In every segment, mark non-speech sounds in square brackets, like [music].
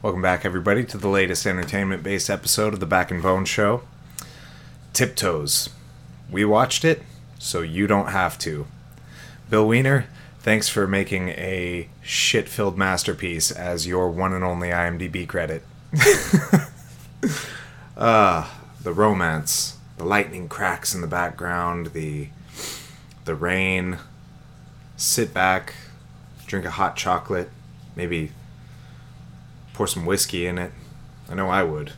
Welcome back, everybody, to the latest entertainment based episode of the Back and Bone Show. Tiptoes. We watched it, so you don't have to. Bill Wiener, thanks for making a shit filled masterpiece as your one and only IMDb credit. uh, [laughs] the romance, the lightning cracks in the background, the the rain. Sit back, drink a hot chocolate, maybe pour some whiskey in it. I know I would.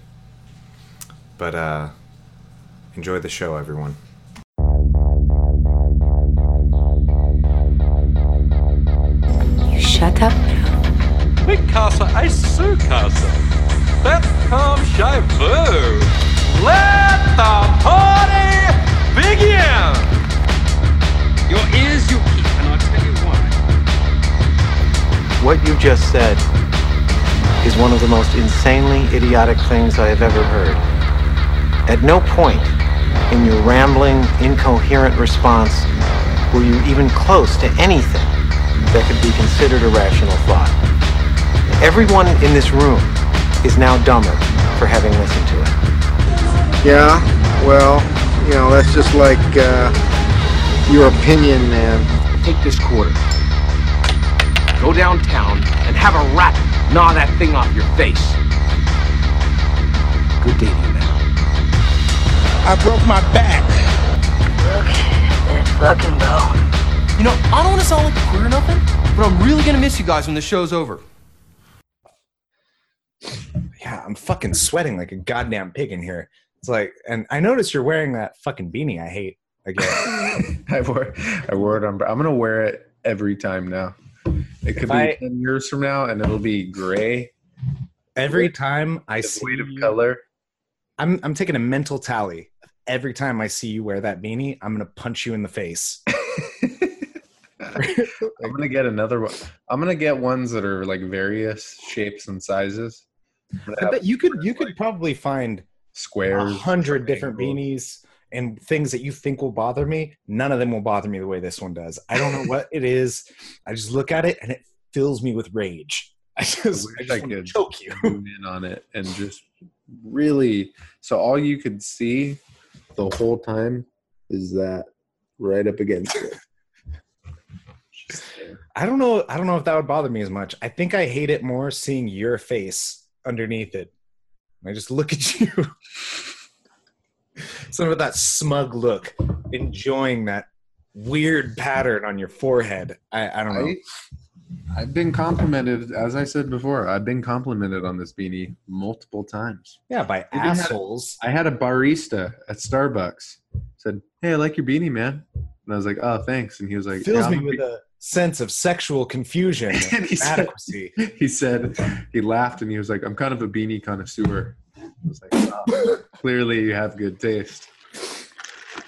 But uh enjoy the show everyone. Shut up now. Picasso, I sue Casa. That come Shifu. Let the party begin! Your ears you keep, and I'll tell you why. What you just said is one of the most insanely idiotic things I have ever heard. At no point in your rambling, incoherent response were you even close to anything that could be considered a rational thought. Everyone in this room is now dumber for having listened to it. Yeah, well, you know, that's just like uh, your opinion, man. Take this quarter. Go downtown and have a rat gnaw that thing off your face. Good day to you, man. I broke my back. Look at that fucking bone. You know, I don't want to sound like a queer or nothing, but I'm really gonna miss you guys when the show's over. Yeah, I'm fucking sweating like a goddamn pig in here. It's like and I noticed you're wearing that fucking beanie I hate again. [laughs] I wore I wore it on. I'm gonna wear it every time now. It could If be I- ten years from now, and it'll be gray, Every time I see devoid of color. I'm I'm taking a mental tally. Every time I see you wear that beanie, I'm gonna punch you in the face. [laughs] [laughs] I'm gonna get another one. I'm gonna get ones that are like various shapes and sizes. I'm gonna I have bet you could you could probably find squares, hundred different triangles. beanies and things that you think will bother me. None of them will bother me the way this one does. I don't know what [laughs] it is. I just look at it and it fills me with rage. [laughs] I just, I wish just I could. choke you. in on it and just really. So all you could see the whole time is that right up against it. [laughs] I don't know. I don't know if that would bother me as much. I think I hate it more seeing your face underneath it. I just look at you. Some of that smug look, enjoying that weird pattern on your forehead. I, I don't know. I, I've been complimented, as I said before. I've been complimented on this beanie multiple times. yeah, by even had- assholes. I had a barista at Starbucks said, "Hey, I like your beanie, man," and I was like, "Oh, thanks." And he was like, fills "Yeah, me with a sense of sexual confusion And [laughs] and he said- inadequacy. [laughs] he said he laughed and he was like, "I'm kind of a beanie connoisseur." I was like, oh, "Clearly, you have good taste."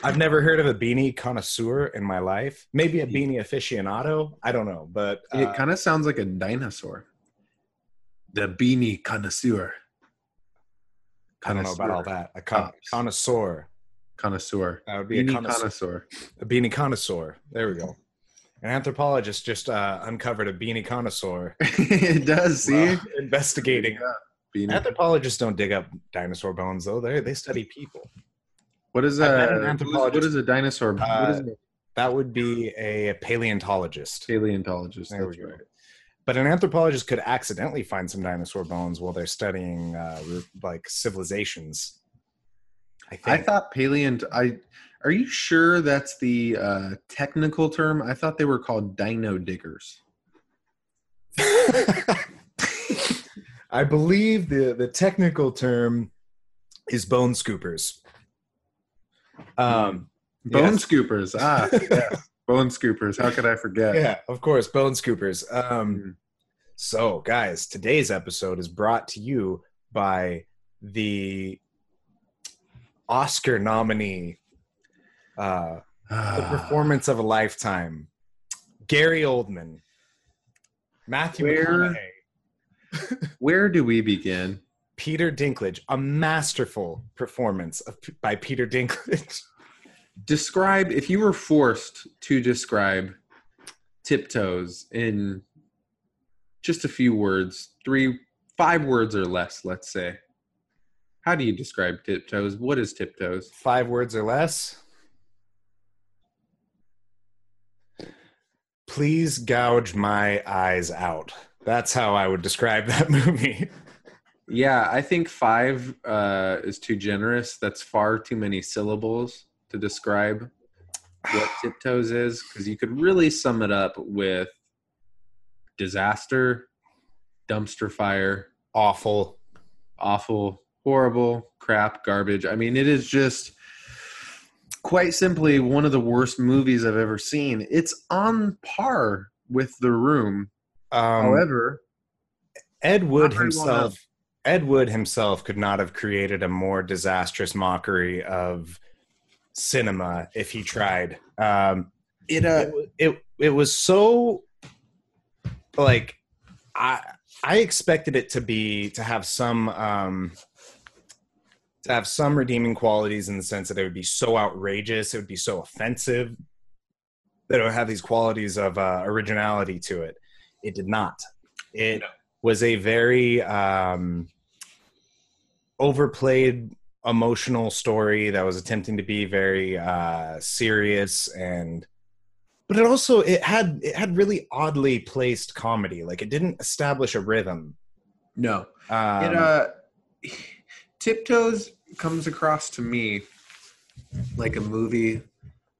I've never heard of a beanie connoisseur in my life. Maybe a beanie aficionado. I don't know, but uh, it kind of sounds like a dinosaur. The beanie connoisseur. I don't know about all that. A con- connoisseur. Connoisseur. That would be a connoisseur. connoisseur. A beanie connoisseur. There we go. An anthropologist just uh, uncovered a beanie connoisseur. [laughs] it does. See, investigating. Beanie. Anthropologists don't dig up dinosaur bones, though. They they study people. What is I a an what is- anthropologist. is a dinosaur? what Uh, is a That would be a paleontologist. paleontologist? There we That's go. right. But an anthropologist could accidentally find some dinosaur bones while they're studying uh, like civilizations. I think. I thought paleont. I are you sure that's the uh, technical term? I thought they were called dino diggers. [laughs] I believe the the technical term is bone scoopers. Um, Bone Yes. scoopers. Ah, [laughs] yes. bone scoopers. How could I forget? yeah, of course, bone scoopers. Um, Mhm. so, guys, today's episode is brought to you by the Oscar nominee, uh, the Ah, performance of a lifetime, Gary Oldman, Matthew Where- McConaughey, where do we begin? Peter Dinklage, a masterful performance of, by Peter Dinklage. [laughs] Describe if you were forced to describe tiptoes in just a few words, three five words or less, let's say. How do you describe tiptoes? What is tiptoes? Five words or less. Please gouge my eyes out. That's how I would describe [laughs] that movie. Yeah, I think five uh, is too generous. That's far too many syllables to describe what [sighs] tiptoes is because you could really sum it up with disaster, dumpster fire, Awful. awful, horrible, crap, garbage. I mean, it is just quite simply one of the worst movies I've ever seen. It's on par with The Room. Um, However, Ed Wood well himself Ed Wood himself could not have created a more disastrous mockery of cinema if he tried. Um, it uh, it, it it was so like I I expected it to be to have some um to have some redeeming qualities in the sense that it would be so outrageous, it would be so offensive that it would have these qualities of uh, originality to it. It did not. It was a very um, overplayed emotional story that was attempting to be very uh, serious and but it also it had it had really oddly placed comedy like it didn't establish a rhythm no. um, it uh tiptoes comes across to me like a movie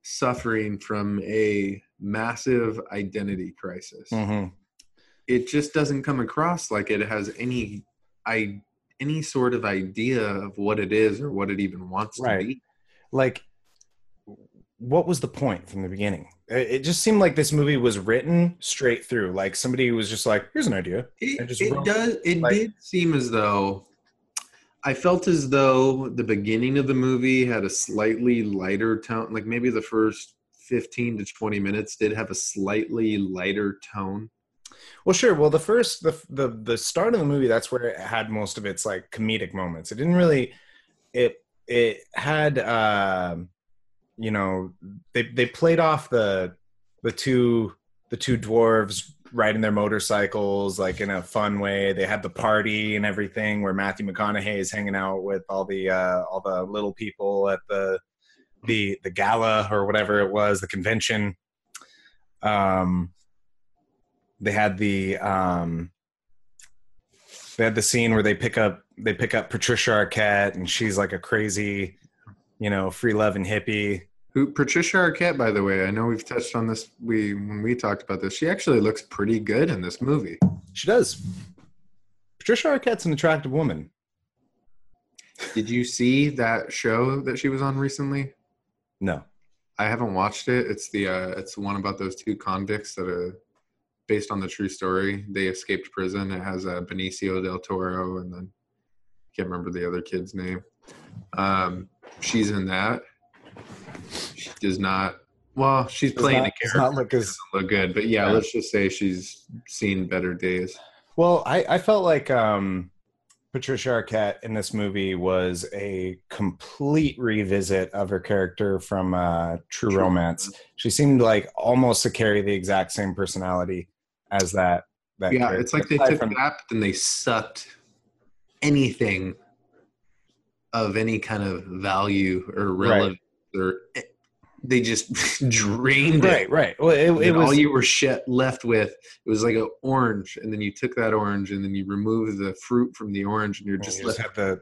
suffering from a massive identity crisis mhm. It just doesn't come across like it has any i any sort of idea of what it is or what it even wants Right. to be. Like what was the point from the beginning? It, just seemed like this movie was written straight through. Like somebody was just like here's an idea it, it does it. like- did seem as though i felt as though the beginning of the movie had a slightly lighter tone like maybe the first 15 to 20 minutes did have a slightly lighter tone Well, sure. Well, the first, the the the start of the movie, that's where it had most of its like comedic moments. It didn't really, it it had, um, you know, they they played off the the two the two dwarves riding their motorcycles like in a fun way. They had the party and everything where Matthew McConaughey is hanging out with all the uh, all the little people at the the the gala or whatever it was, the convention. Um, they had the um they had the scene where they pick up they pick up Patricia Arquette and she's like a crazy, you know, free loving hippie. who patricia arquette by the way i know we've touched on this we when we talked about this she actually looks pretty good in this movie She does. Patricia Arquette's an attractive woman. did you see that show that she was on recently No. I haven't watched it. It's the uh, it's the one about those two convicts that are based on the true story. They escaped prison. It has uh, Benicio del Toro and then can't remember the other kid's name. Um, she's in that. She does not. Well, she's Does playing not- a does character. not look as Doesn't look good, but yeah, Yeah. let's just say she's seen better days. Well, I, I felt like um, Patricia Arquette in this movie was a complete revisit of her character from uh, True, True Romance. She seemed like almost to carry the exact same personality as that. that Yeah, character. it's like they Aside took from- that, but then they sucked anything of any kind of value or relevance, or they just [laughs] drained right, it. right. Right. Well, it, it was all you were left with it was like an orange, and then you took that orange, and then you remove the fruit from the orange, and you're just, you just left. had the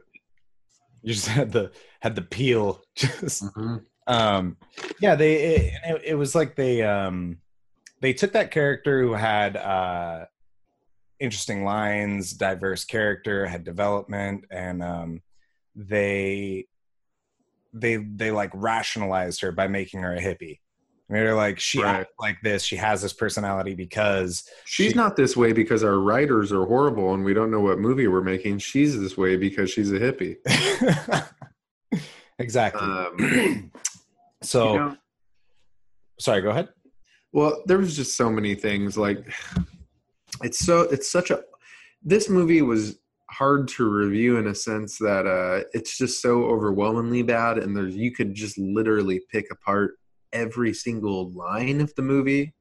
you just [laughs] had the had the peel [laughs] just Mhm. um yeah they it, it, it was like they um they took that character who had uh interesting lines diverse character had development and um they they they like rationalized her by making her a hippie they're like she Right. acts like this she has this personality because She's she- not this way because our writers are horrible and we don't know what movie we're making. She's this way because she's a hippie. [laughs] exactly Um, [clears throat] so you know, sorry go ahead Well, there was just so many things. Like, it's so it's such a. This movie was hard to review in a sense that uh, it's just so overwhelmingly bad, and there's you could just literally pick apart every single line of the movie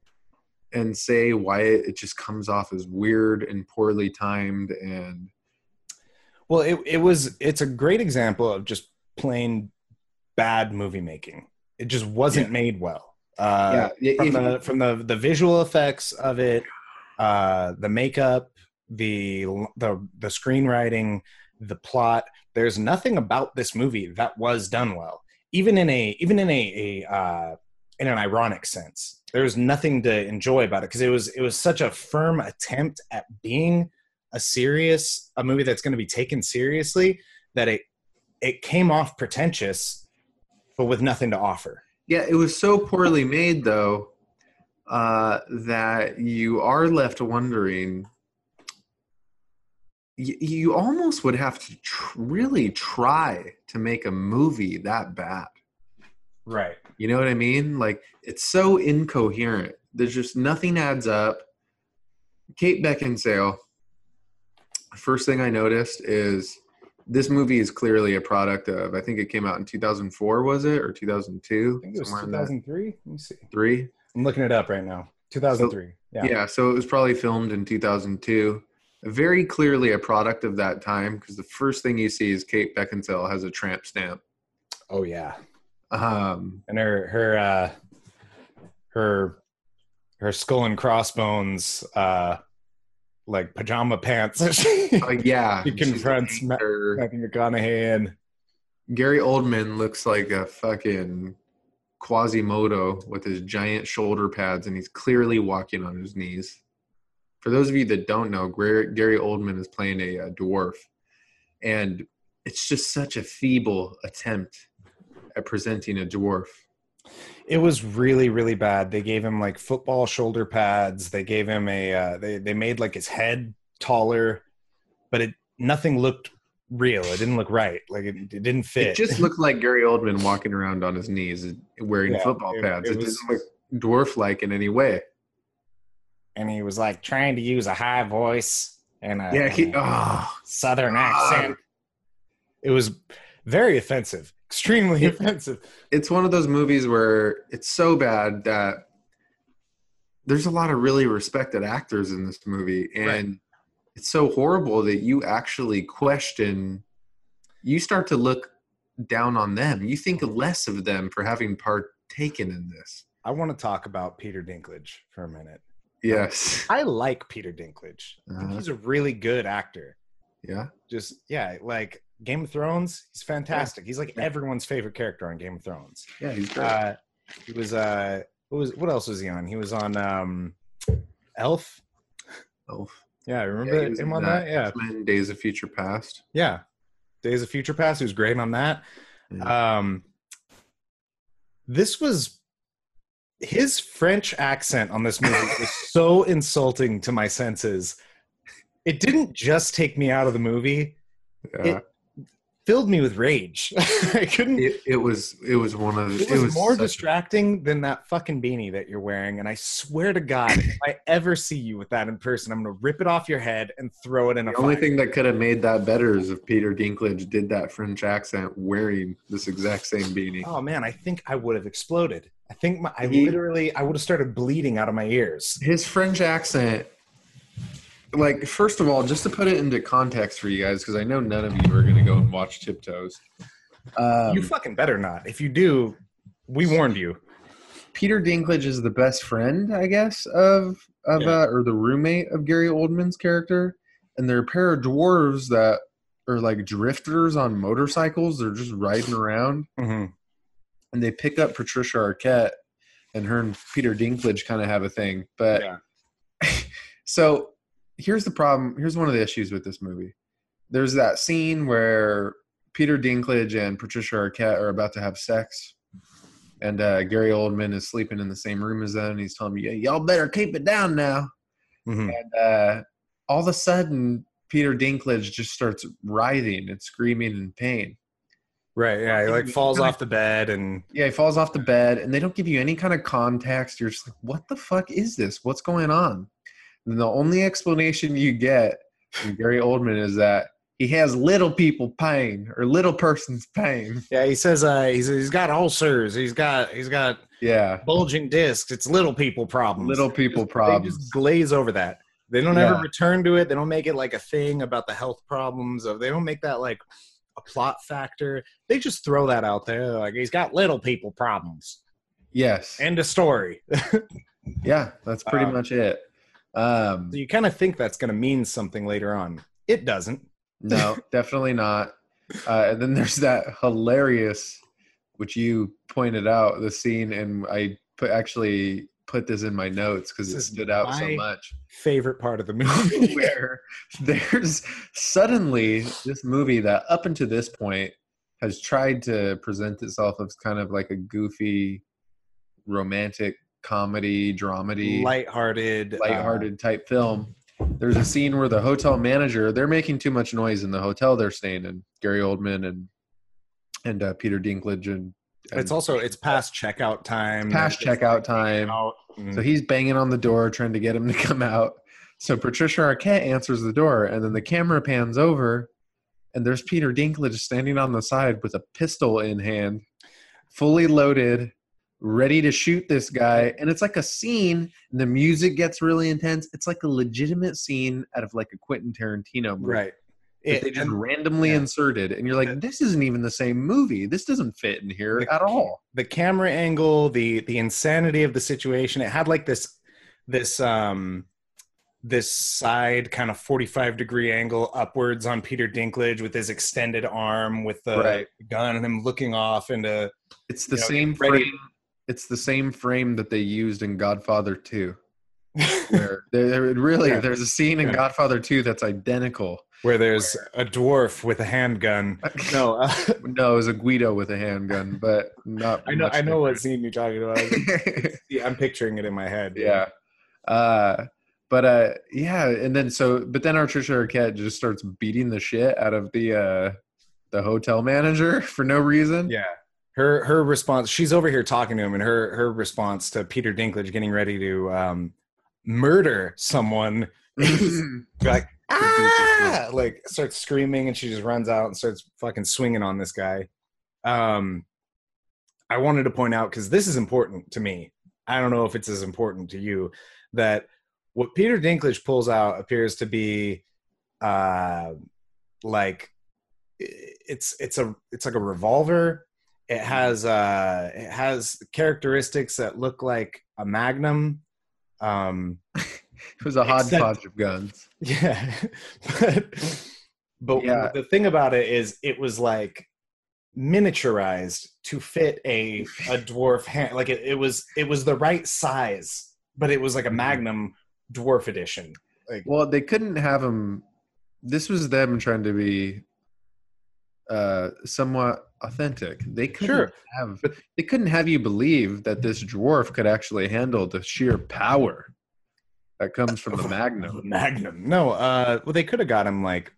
and say why it, it just comes off as weird and poorly timed and Well, it it was it's a great example of just plain bad movie making. It just wasn't made well. Uh, Yeah, from if- the from the the visual effects of it, uh, the makeup, the the the screenwriting, the plot. There's nothing about this movie that was done well, even in a even in a, a uh, in an ironic sense. There was nothing to enjoy about it because it was it was such a firm attempt at being a serious a movie that's going to be taken seriously that it it came off pretentious, but with nothing to offer. Yeah, it was so poorly made though uh, that you are left wondering. You, you almost would have to tr- really try to make a movie that bad. Right. You know what I mean? Like it's so incoherent. There's just nothing adds up. Kate Beckinsale. First thing I noticed is this movie is clearly a product of. I think it came out in 2004. Was it or 2002? I think it was Somewhere in that 2003. Let me see. three. I'm looking it up right now. 2003. Yeah. yeah. so it was probably filmed in 2002. Very clearly a product of that time because the first thing you see is Kate Beckinsale has a tramp stamp. Oh yeah. Um, And her her uh her her skull and crossbones uh like pajama pants. [laughs] uh, [laughs] yeah, a confronts Ma- Matthew McConaughey and Gary Oldman looks like a fucking Quasimodo with his giant shoulder pads, and he's clearly walking on his knees. For those of you that don't know, Gary Gary Oldman is playing a, uh dwarf, and it's just such a feeble attempt at presenting a dwarf. It was really really bad. They gave him like football shoulder pads. They gave him a uh, they they made like his head taller, but it nothing looked real. It didn't look right. Like it, it didn't fit. It just looked like Gary Oldman walking around on his knees wearing Yeah, football it- pads. it was- doesn't look dwarf like in any way. and he was like trying to use a high voice and a, Yeah, he, and a oh, southern God. accent. It was very offensive, extremely It- offensive. it's one of those movies where it's so bad that there's a lot of really respected actors in this movie and Right. it's so horrible that you actually question you start to look down on them you think less of them for having partaken in this I want to talk about Peter Dinklage for a minute. yes I like Peter Dinklage. Uh-huh. he's a really good actor. yeah Just yeah, like Game of Thrones, he's fantastic. He's like Yeah. everyone's favorite character on Game of Thrones. yeah he's great Uh, he was uh, what was what else was he on? He was on um, Elf. oh Yeah, I remember was him on that? Yeah, X-Men days of future past Yeah. Days of Future Past, he was great on that. Um this was his French accent on this movie [laughs] was so insulting to my senses. It didn't just take me out of the movie, yeah. it filled me with rage. [laughs] I couldn't it, it was it was one of it was, more such a- distracting than that fucking beanie that you're wearing. And I swear to God, if I ever see you with that in person, I'm gonna rip it off your head and throw it in a The only fire. thing that could have made that better is if Peter Dinklage did that French accent wearing this exact same beanie. Oh man, I think I would have exploded. I think my, I He- literally I would have started bleeding out of my ears. His French accent, like, first of all, just to put it into context for you guys, because I know none of you are going to go and watch Tiptoes. Um, you fucking better not. If you do, we warned you. Peter Dinklage is the best friend, I guess, of of Yeah. uh, or the roommate of Gary Oldman's character, and they're a pair of dwarves that are like drifters on motorcycles. They're just riding around. hmm and they pick up Patricia Arquette, and her and Peter Dinklage kind of have a thing. But Yeah. [laughs] so here's the problem. Here's one of the issues with this movie. There's that scene where Peter Dinklage and Patricia Arquette are about to have sex, and uh, Gary Oldman is sleeping in the same room as them. And he's telling me, "Yeah, y'all better keep it down now." hmm And uh, all of a sudden, Peter Dinklage just starts writhing and screaming in pain. Right. Yeah. He like falls off the bed and Yeah, he falls off the bed, and they don't give you any kind of context. You're just like, what the fuck is this? What's going on? And the only explanation you get from Gary Oldman is that he has little people pain or little person's pain. yeah, he says uh he's he's got ulcers. He's got he's got Yeah, bulging discs. It's little people problems. little people They problems. They just glaze over that. They don't ever return to it. They don't make it like a thing about the health problems of. They don't make that like a plot factor. They just throw that out there. They're like he's got little people problems. Yes. End of story. [laughs] Yeah, that's pretty Um, much it. Um, So you kind of think that's going to mean something later on. It doesn't. no, [laughs] definitely not. Uh, and then there's that hilarious, which you pointed out, the scene, and I put actually put this in my notes because it stood out so much. Favorite part of the movie. [laughs] Where there's suddenly this movie that up until this point has tried to present itself as kind of like a goofy, romantic comedy, dramedy. lighthearted, uh, lighthearted type film. There's a scene where the hotel manager they're making too much noise in the hotel they're staying in. Gary Oldman and and uh, Peter Dinklage and, and it's also it's past checkout time. past It's checkout like time. out. Mm. So he's banging on the door trying to get him to come out. So Patricia Arquette answers the door, and then the camera pans over, and there's Peter Dinklage standing on the side with a pistol in hand, fully loaded, ready to shoot this guy. And it's like a scene, and the music gets really intense. It's like a legitimate scene out of like a Quentin Tarantino movie. right. It- they just and randomly yeah. inserted, and you're like, this isn't even the same movie. This doesn't fit in here The- at all. the camera angle, the the insanity of the situation. It had like this this um this side kind of 45 degree angle upwards on Peter Dinklage with his extended arm with the Right. gun and him looking off into It's the you know, same ready- frame. It's the same frame that they used in Godfather 2. [laughs] Where there, there really Yeah. there's a scene in Yeah. Godfather 2 that's identical. where there's a dwarf with a handgun. [laughs] No, uh, No, it was a Guido with a handgun, but not. I know much I know what scene you're talking about. [laughs] Yeah, I'm picturing it in my head. yeah. Uh, but uh, yeah, and then so, but then Patricia Arquette just starts beating the shit out of the uh, the hotel manager for no reason. Yeah. Her her response, she's over here talking to him, and her her response to Peter Dinklage getting ready to um, murder someone, [laughs] like ah, like starts screaming, and she just runs out and starts fucking swinging on this guy. Um, I wanted to point out because this is important to me. I don't know if it's as important to you that what Peter Dinklage pulls out appears to be uh, like it's it's a it's like a revolver. It has uh it has characteristics that look like a magnum. Um [laughs] It was a hodgepodge of guns. [laughs] yeah. but but Yeah. the thing about it is it was like miniaturized to fit a a dwarf hand like it, it was it was the right size but it was like a magnum dwarf edition like Well, they couldn't have them. This was them trying to be uh, somewhat authentic. They couldn't Sure. have. They couldn't have you believe that this dwarf could actually handle the sheer power that comes from the [laughs] Magnum. Magnum. No, uh well they could have got him like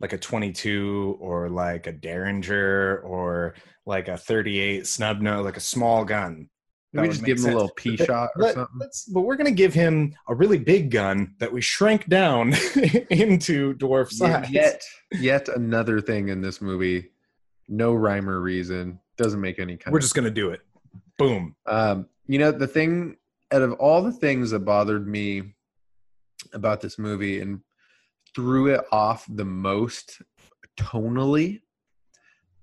like a 22 or like a Derringer or like a 38 snub nose, like a small gun. That would just give him a little pea But- shot or but, something. but we're gonna give him a really big gun that we shrank down [laughs] into dwarf size. Yet, yet another thing in this movie, no rhyme or reason, doesn't make any kind We're just gonna do it. Boom. Um, you know, the thing out of all the things that bothered me about this movie and threw it off the most tonally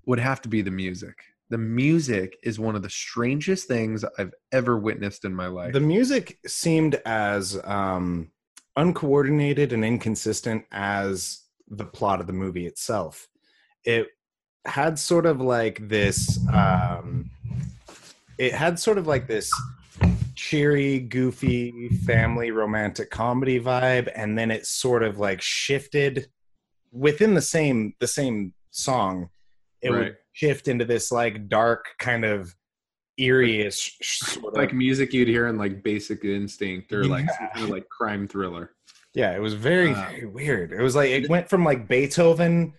would have to be the music. The music is one of the strangest things I've ever witnessed in my life. The music seemed as um, uncoordinated and inconsistent as the plot of the movie itself. It had sort of like this. Um, it had sort of like this cheery, goofy, family romantic comedy vibe, and then it sort of like shifted within the same the same song. It Right. would shift into this like dark kind of eerie-ish sort of like music you'd hear in like Basic Instinct or like Yeah. some kind like crime thriller. Yeah, it was very, Uh, very weird. It was like it went from like Beethoven,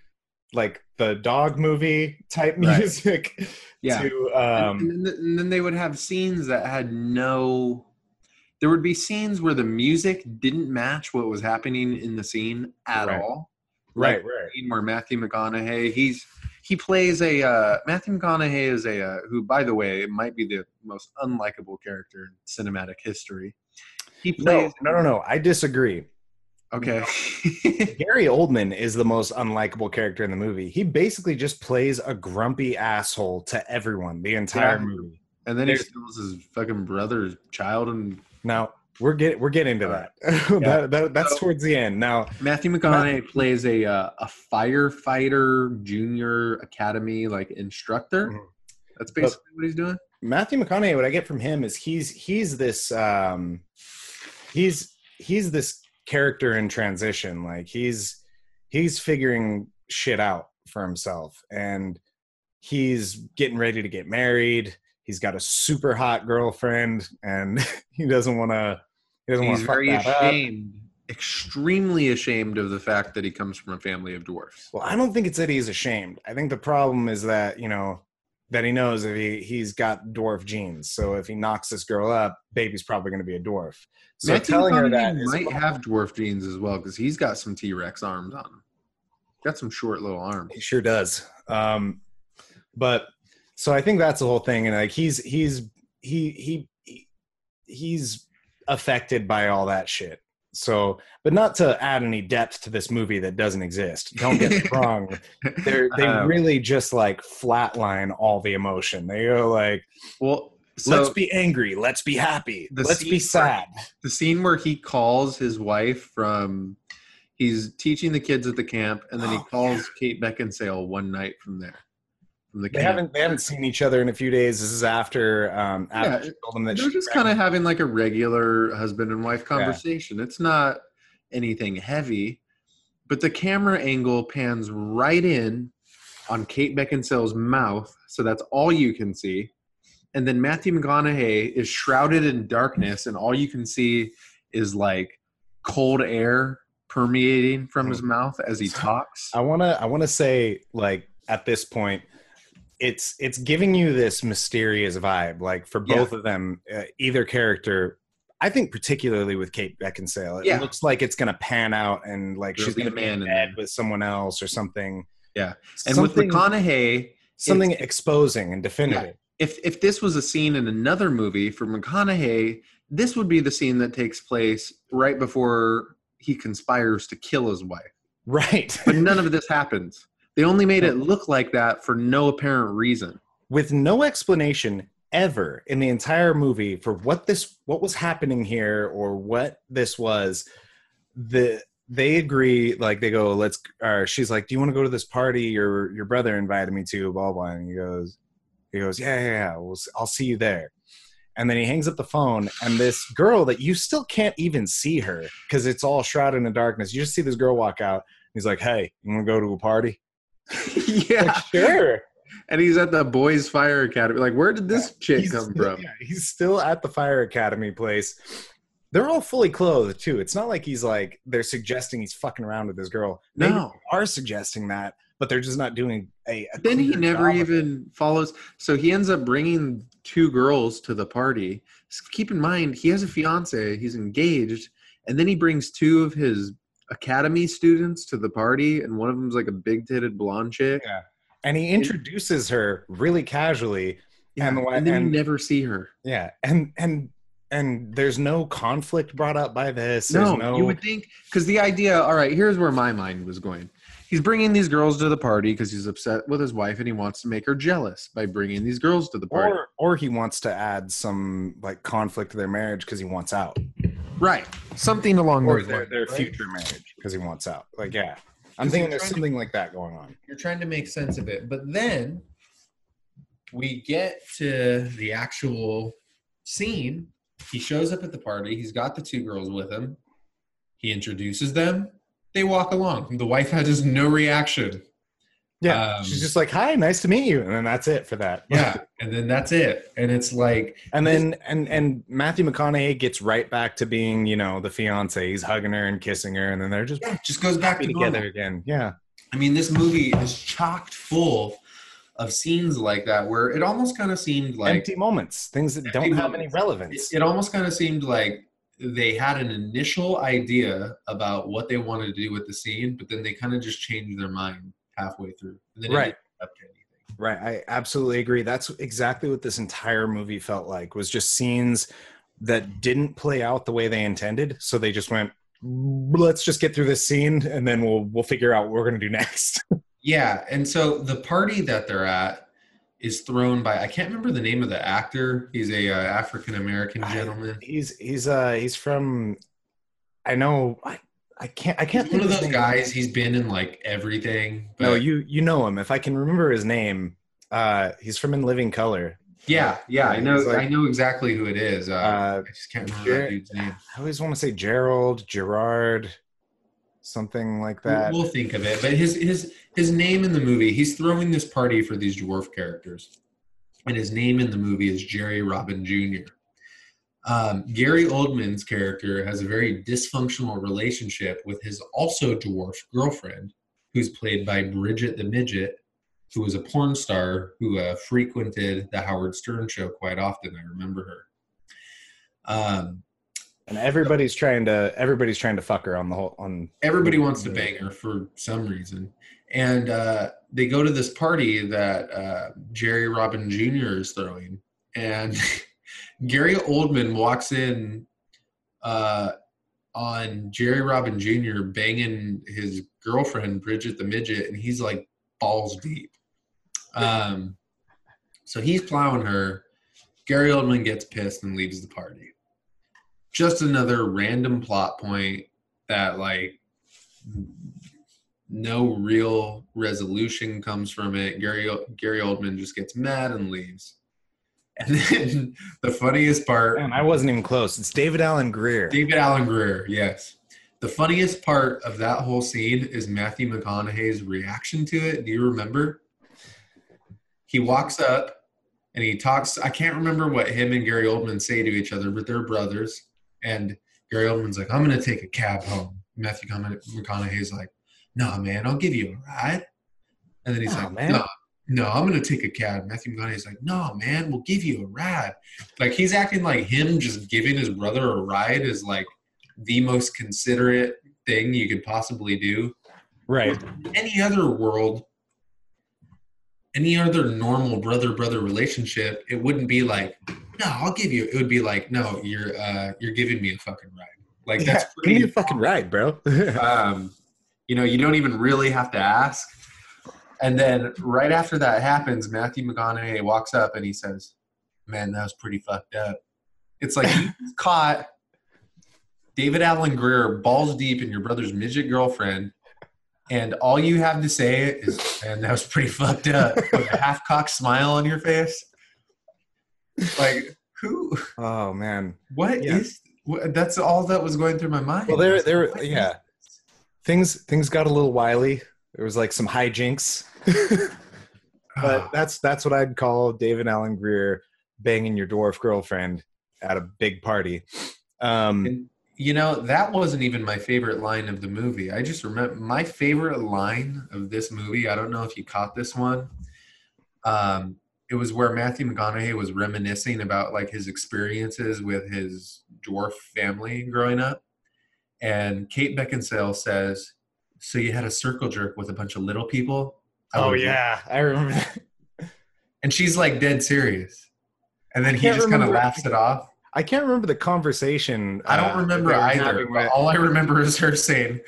like the dog movie type Right. music, [laughs] Yeah. to And- um and, then, and then they would have scenes that had no there would be scenes where the music didn't match what was happening in the scene at Right. all right, Like right. where matthew mcconaughey he's he plays a uh, matthew mcconaughey is a uh, who by the way might be the most unlikable character in cinematic history he plays no, no, no. I disagree. Okay. [laughs] Gary Oldman is the most unlikable character in the movie. He basically just plays a grumpy asshole to everyone the entire Yeah. movie. and then he There's- steals his fucking brother's child and Now we're get we're getting to that. [laughs] that, that that's So- towards the end. Now Matthew McConaughey plays a uh, a firefighter junior academy like instructor. Mhm. That's basically what he's doing. Matthew McConaughey, what I get from him is he's he's this um he's he's this character in transition. Like he's he's figuring shit out for himself and he's getting ready to get married. He's got a super hot girlfriend and [laughs] he doesn't want to he doesn't want He's to fuck very that up. ashamed, extremely ashamed of the fact that he comes from a family of dwarfs. Well, I don't think it's that he's ashamed. I think the problem is that, you know, that he knows that he, he's got dwarf genes. So if he knocks this girl up, baby's probably going to be a dwarf. So Matthew telling her McConaughey that is might have dwarf genes as well because he's got some T Rex arms on him. Got some short little arms. he sure does. Um, but so I think that's the whole thing. And like, he's, he's, he, he, he he's affected by all that shit. So, but not to add any depth to this movie that doesn't exist. Don't get me [laughs] wrong. They're, they Um, really just like flatline all the emotion. They go like, Well, so let's be angry let's be happy let's be sad the scene where he calls his wife from he's teaching the kids at the camp and then he Oh, calls Kate Beckinsale one night from there. From the they camp. haven't they haven't seen each other in a few days this is after um after Yeah, she told them that They're she just kind of having like a regular husband and wife Yeah. conversation. It's not anything heavy, but the camera angle pans right in on Kate Beckinsale's mouth, so that's all you can see. And then Matthew McConaughey is shrouded in darkness, and all you can see is like cold air permeating from his mouth as he talks. i want to i want to say like at this point it's it's giving you this mysterious vibe like for Yeah. both of them uh, either character I think particularly with Kate Beckinsale, it Yeah. looks like it's gonna pan out and like There'll she's gonna be man in in bed with someone else or something. Yeah. And something, with McConaughey, something exposing and definitive. if if this was a scene in another movie for McConaughey, this would be the scene that takes place right before he conspires to kill his wife. Right. But none [laughs] of this happens. They only made it look like that for no apparent reason. with no explanation ever in the entire movie for what this what was happening here or what this was the they agree like they go let's or she's like do you want to go to this party your your brother invited me to blah blah and he goes he goes yeah yeah yeah we'll, i'll see you there. And then he hangs up the phone and this girl that you still can't even see her because it's all shrouded in darkness you just see this girl walk out he's like hey you want to go to a party [laughs] yeah. like, sure And he's at the Boys Fire Academy. Like, where did this chick come still- from? yeah, he's still at the fire academy place. They're all fully clothed too. It's not like he's like they're suggesting he's fucking around with this girl. Maybe No. they are suggesting that, but they're just not doing a. a Then he never job of it. even follows. So he ends up bringing two girls to the party. Keep in mind, he has a fiance. He's engaged, and then he brings two of his academy students to the party, and one of them's like a big-titted blonde chick. Yeah. And he introduces her really casually. Yeah, And and, then and- you never see her. Yeah, and and and there's no conflict brought up by this. No, no, you would think because the idea. All right, here's where my mind was going. He's bringing these girls to the party because he's upset with his wife and he wants to make her jealous by bringing these girls to the party. or or he wants to add some like conflict to their marriage because he wants out. Right, something along or those their, lines. their right? future marriage because he wants out. Like, yeah, I'm thinking there's trying to- something like that going on. You're trying to make sense of it, but then we get to the actual scene. He shows up at the party. He's got the two girls with him. He introduces them. They walk along. The wife has no reaction. Yeah, Um, she's just like, "Hi, nice to meet you," and then that's it for that. Yeah, and then that's it. And it's like and then and and Matthew McConaughey gets right back to being, you know, the fiance. He's hugging her and kissing her, and then they're just yeah, just goes back to together normal. again. Yeah, I mean, this movie is chocked full of scenes like that where it almost kind of seemed like empty moments, things that don't have any relevance. it, it almost kind of seemed like they had an initial idea about what they wanted to do with the scene, but then they kind of just changed their mind halfway through. And then Right. up to anything. Right. I absolutely agree. That's exactly what this entire movie felt like was just scenes that didn't play out the way they intended. So they just went, let's just get through this scene and then we'll we'll figure out what we're gonna do next. [laughs] Yeah, and so the party that they're at is thrown by I can't remember the name of the actor. He's a uh, African American gentleman. he's he's uh he's from I know I, I can't I can't He's one of those guys. He's been in like everything. But No, you you know him. If I can remember his name, uh he's from In Living Color. yeah, yeah, I know. Like- I know exactly who it is. Uh, Uh, I just can't remember Jer- that dude's name. I always want to say Gerald, Gerard, something like that. We'll think of it. But his his his name in the movie, he's throwing this party for these dwarf characters, and his name in the movie is Jerry Robin Jr. Um, Gary Oldman's character has a very dysfunctional relationship with his also dwarf girlfriend, who's played by Bridget the Midget, who was a porn star who uh, frequented the Howard Stern show quite often. I remember her. Um, and everybody's trying to everybody's trying to fuck her on the whole on everybody wants to bang her for some reason and uh, they go to this party that uh, jerry robin jr is throwing and [laughs] gary oldman walks in uh, on jerry robin jr banging his girlfriend bridget the midget and he's like balls deep um, so he's plowing her gary oldman gets pissed and leaves the party just another random plot point that like no real resolution comes from it. Gary Gary Oldman just gets mad and leaves. And then [laughs] the funniest part, Man, I wasn't even close. It's David Alan Grier. David Alan Grier, yes. The funniest part of that whole scene is Matthew McConaughey's reaction to it. Do you remember? He walks up and he talks. I can't remember what him and Gary Oldman say to each other, but they're brothers. And Gary Oldman's like, I'm going to take a cab home. Matthew McConaughey's like, No, man, I'll give you a ride. And then he's No, like, man. No, no, I'm going to take a cab. Matthew McConaughey's like, No, man, we'll give you a ride. Like, he's acting like him just giving his brother a ride is like the most considerate thing you could possibly do. Right. Any other world, any other normal brother brother relationship, it wouldn't be like, no, I'll give you. It would be like, no, you're uh, you're giving me a fucking ride. Like that's Yeah, [laughs] give me pretty a fucking ride, bro. [laughs] um, you know, you don't even really have to ask. And then right after that happens, Matthew McConaughey walks up and he says, "Man, that was pretty fucked up." It's like you [laughs] caught David Alan Grier balls deep in your brother's midget girlfriend, and all you have to say is, "Man, that was pretty fucked up." With a half-cocked smile on your face. Like who? oh man. What is? Yeah. What, that's all that was going through my mind. Well, there, there, yeah. Things, things got a little wily. There was like some hijinks, [laughs] but that's that's what I'd call David Alan Grier banging your dwarf girlfriend at a big party. Um, And, you know, that wasn't even my favorite line of the movie. I just remember my favorite line of this movie. I don't know if you caught this one. Um, it was where Matthew McConaughey was reminiscing about like his experiences with his dwarf family growing up. And Kate Beckinsale says, So you had a circle jerk with a bunch of little people? I oh would've- yeah, I remember that. And she's like dead serious. And then he just kind of laughs it off. I can't remember the conversation. I don't uh, remember that they were either. But with- all I remember is her saying,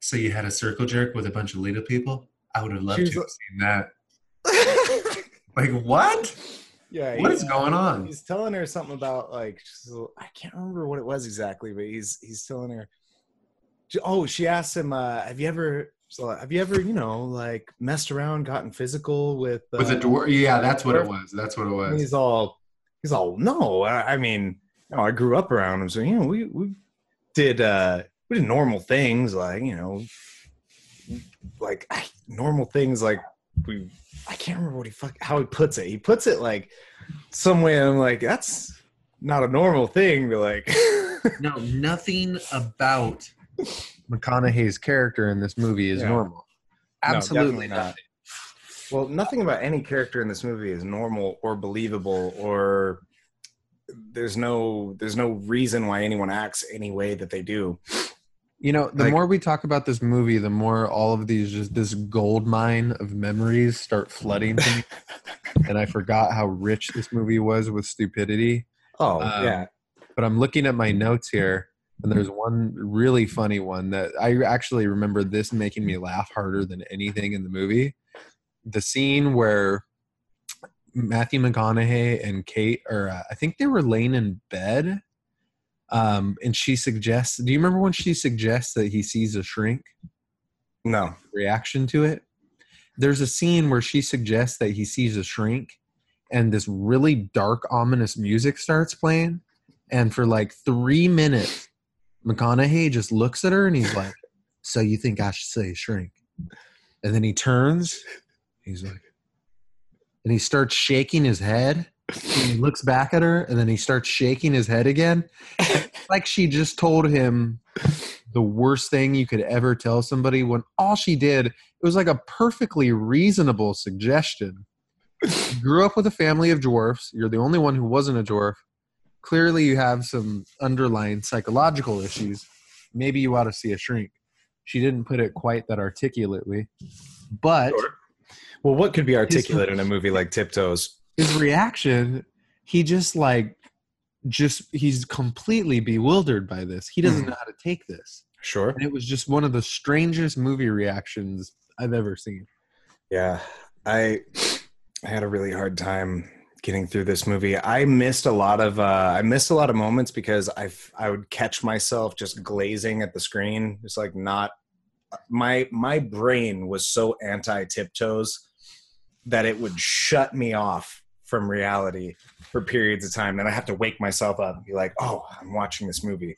"So you had a circle jerk with a bunch of little people? I would have loved She to was have seen that." [laughs] Like what? yeah, What is going on? He's telling her something about like she's a- I can't remember what it was exactly, but he's he's telling her. Oh, she asked him, uh, "Have you ever so have you ever you know like messed around, gotten physical with uh, With a dwarf? Yeah, that's what it was. That's what it And was. he's all he's all no. I, I mean, you know, I grew up around him, so you know we we did uh we did normal things like you know like normal things like we I can't remember what he fuck how he puts it. He puts it like some way. I'm like that's not a normal thing to like. No, nothing about McConaughey's character in this movie is Yeah. normal. Absolutely definitely not. Well, nothing about any character in this movie is normal or believable or there's no there's no reason why anyone acts any way that they do. You know, the Like- more we talk about this movie, the more all of these just this gold mine of memories start flooding to me. [laughs] and I forgot how rich this movie was with stupidity. Oh, Um, yeah. But I'm looking at my notes here, And there's one really funny one that I actually remember this making me laugh harder than anything in the movie. The scene where Matthew McConaughey and Kate are, uh, I think they were laying in bed. Um, and she suggests, do you remember when she suggests that he sees a shrink? No. Reaction to it? There's a scene where she suggests that he sees a shrink, and this really dark, ominous music starts playing. And for like three minutes, McConaughey just looks at her and he's like, So you think I should say shrink? And then he turns, he's like, and he starts shaking his head. And he looks back at her and then he starts shaking his head again. It's [laughs] like she just told him the worst thing you could ever tell somebody when all she did it was like a perfectly reasonable suggestion. [laughs] You grew up with a family of dwarfs. You're the only one who wasn't a dwarf. Clearly, you have some underlying psychological issues. Maybe you ought to see a shrink. She didn't put it quite that articulately, but Well, what could be articulate in a movie like Tiptoes? his reaction, he just like, just he's completely bewildered by this. He doesn't Mhm. know how to take this. Sure. And it was just one of the strangest movie reactions I've ever seen. Yeah, I I had a really hard time getting through this movie. I missed a lot of uh, I missed a lot of moments because I I would catch myself just glazing at the screen, just like not my my brain was so anti tiptoes that it would shut me off from reality for periods of time. Then I have to wake myself up and be like, "Oh, I'm watching this movie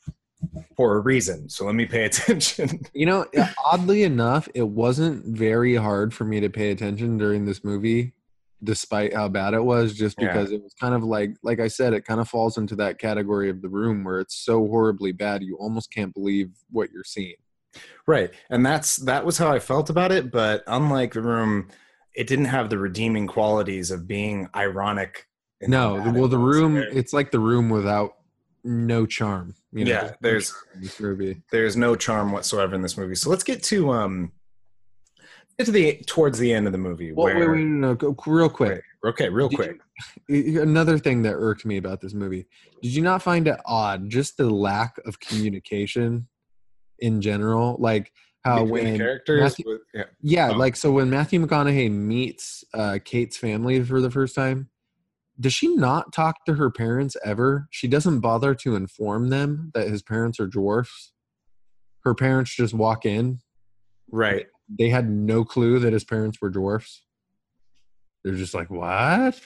for a reason, so let me pay [laughs] attention." You know, oddly enough, it wasn't very hard for me to pay attention during this movie, despite how bad it was, just Yeah. because it was kind of like, like I said, it kind of falls into that category of the room where it's so horribly bad you almost can't believe what you're seeing. Right. And that's that was how I felt about it, but unlike the room, it didn't have the redeeming qualities of being ironic. No, well, the room, There- it's like the room without no charm. You know, Yeah, there's- in this movie. there's no charm whatsoever in this movie. So let's get to um get to the towards the end of the movie Well, wait, where wait, no, no, go real quick. okay, real Did quick. you- another thing that irked me about this movie did you not find it odd just the lack of communication in general like how Between when characters Matthew- with- yeah. yeah Oh. like so when matthew mcconaughey meets uh, kate's family for the first time does she not talk to her parents ever she doesn't bother to inform them that his parents are dwarfs her parents just walk in Right. They had no clue that his parents were dwarfs they're just like what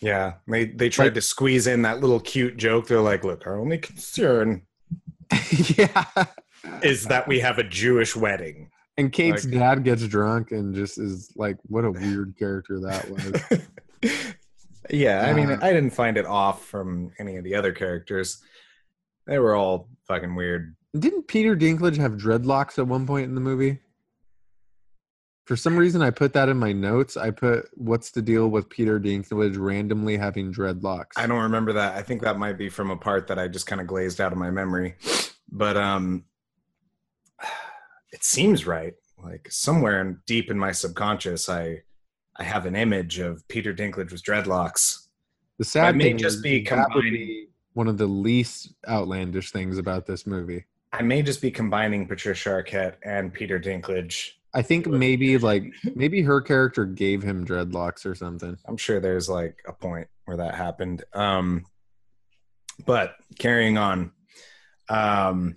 Yeah. They they tried Like- to squeeze in that little cute joke. They're like, look, our only concern [laughs] yeah is that we have a Jewish wedding. And Kate's Like- dad gets drunk and just is like, what a weird character that was. [laughs] yeah, I mean, I didn't find it off from any of the other characters. They were all fucking weird. Didn't Peter Dinklage have dreadlocks at one point in the movie? For some reason, I put that in my notes. I put, what's the deal with Peter Dinklage randomly having dreadlocks? I don't remember that. I think that might be from a part that I just kind of glazed out of my memory. But um it seems right. Like somewhere in, deep in my subconscious, I I have an image of Peter Dinklage with dreadlocks. The sad may thing just is be combining- be one of the least outlandish things about this movie. I may just be combining Patricia Arquette and Peter Dinklage. I think maybe like maybe her character gave him dreadlocks or something. I'm sure there's like a point where that happened. Um, but carrying on, um,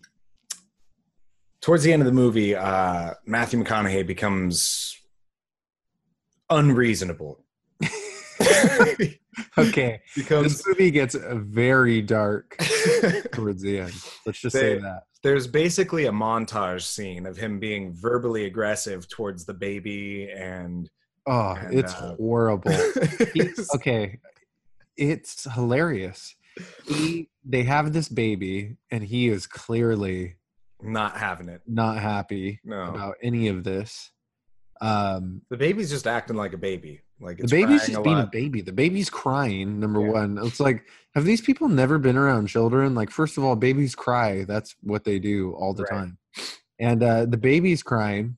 towards the end of the movie, uh, Matthew McConaughey becomes unreasonable. [laughs] Okay, becomes this movie gets very dark [laughs] towards the end. Let's just say that. There's basically a montage scene of him being verbally aggressive towards the baby and Oh, And, it's uh, horrible. [laughs] He- okay, it's hilarious. He, they have this baby, and he is clearly not having it. not happy No. about any of this. Um, The baby's just acting like a baby. Like the baby's just a being a baby. The baby's crying. Number Yeah. one, it's like, have these people never been around children? Like, first of all, babies cry. That's what they do all the Right. time. And uh, the baby's crying,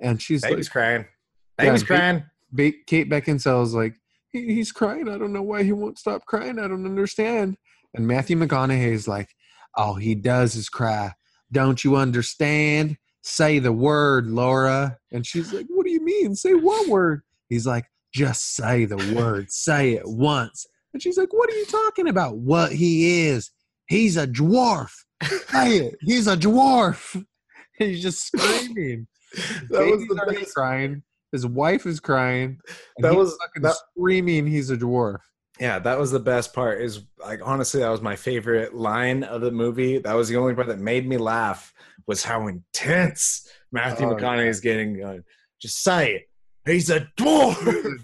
and she's Baby's like, crying. Yeah, Baby's ba- crying. ba- Kate Beckinsale's like, he, he's crying. I don't know why he won't stop crying. I don't understand. And Matthew McConaughey's like, all he does is cry. Don't you understand? Say the word, Laura. And she's like, What do you mean? Say what word? He's like, Just say the word. Say it once. And she's like, What are you talking about? What he is. He's a dwarf. [laughs] He's a dwarf. [laughs] He's just screaming. That was Baby's the best. crying. His wife is crying. That he's was- fucking that- screaming. He's a dwarf. Yeah, that was the best part. Is like honestly, that was my favorite line of the movie. That was the only part that made me laugh. Was how intense Matthew Oh, McConaughey is getting. Uh, just say it. He's a dwarf.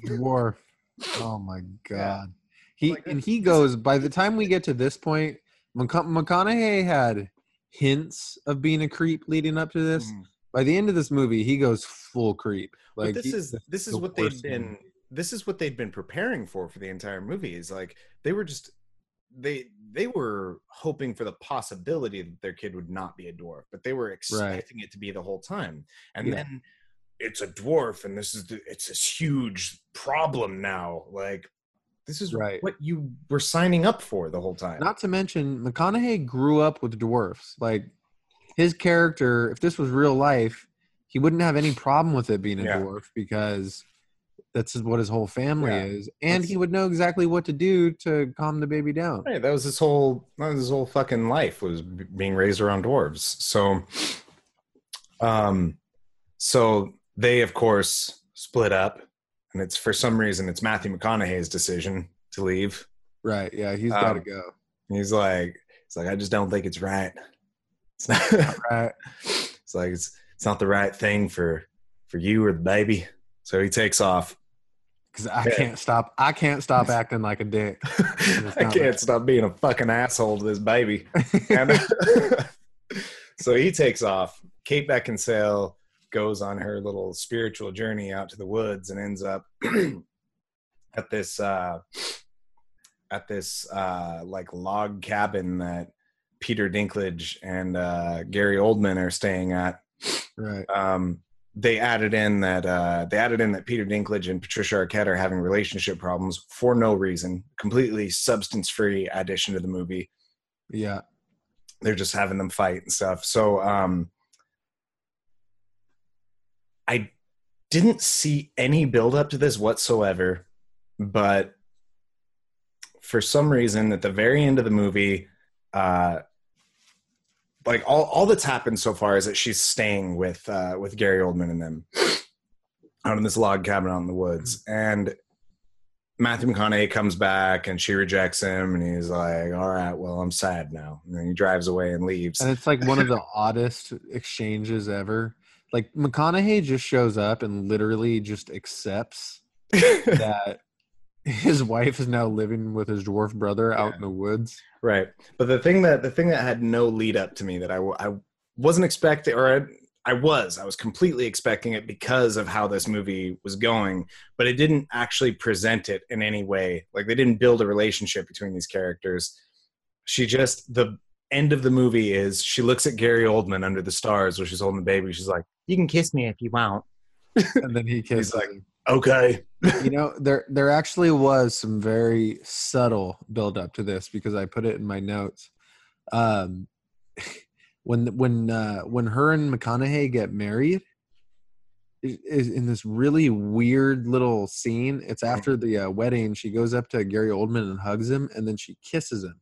dwarf. [laughs] Oh my god. He and he goes. By the time we get to this point, McC- McConaughey had hints of being a creep leading up to this. Mhm. By the end of this movie, he goes full creep. But Like this is this is the what they'd worst been. movie. This is what they'd been preparing for for the entire movie. Is like they were just they they were hoping for the possibility that their kid would not be a dwarf, but they were expecting it to be the whole time. And Yeah. then it's a dwarf, and this is the, it's this huge problem now. Like this is Right. what you were signing up for the whole time. Not to mention, McConaughey grew up with dwarfs. Like his character, if this was real life, he wouldn't have any problem with it being a Yeah. dwarf because that's what his whole family Yeah. is, and That's- he would know exactly what to do to calm the baby down. Right, that was his whole that was his whole fucking life was being raised around dwarves. So um so they of course split up and it's for some reason it's Matthew McConaughey's decision to leave. Right? Yeah, he's got to Um, go. He's like it's like I just don't think it's right. It's not [laughs] Right. it's like it's it's not the right thing for for you or the baby. So he takes off. Because I Yeah. can't stop. I can't stop [laughs] acting like a dick. [laughs] I can't right. stop being a fucking asshole to this baby. And so he takes off. Kate Beckinsale goes on her little spiritual journey out to the woods and ends up [clears throat] at this uh, at this uh, like log cabin that Peter Dinklage and uh, Gary Oldman are staying at. right. Um, they added in that uh, they added in that Peter Dinklage and Patricia Arquette are having relationship problems for no reason. Completely substance free addition to the movie Yeah. they're just having them fight and stuff. So um I didn't see any build up to this whatsoever, but for some reason at the very end of the movie, uh like all, all that's happened so far is that she's staying with uh with Gary Oldman and them out in this log cabin out in the woods. And Matthew McConaughey comes back and she rejects him and he's like, All right, well, I'm sad now. And then he drives away and leaves. And it's like one of the oddest exchanges ever. Like McConaughey just shows up and literally just accepts [laughs] that his wife is now living with his dwarf brother out in the woods. Right. But the thing that the thing that had no lead up to me that I I wasn't expecting, or I, I was, I was completely expecting it because of how this movie was going, but it didn't actually present it in any way. Like they didn't build a relationship between these characters. She just the end of the movie is she looks at Gary Oldman under the stars where she's holding the baby. She's like, "You can kiss me if you want." And then he kisses like. Okay. you know there there actually was some very subtle build up to this because i put it in my notes um [laughs] when when uh when her and mcconaughey get married is in this really weird little scene it's after the uh, wedding she goes up to gary oldman and hugs him and then she kisses him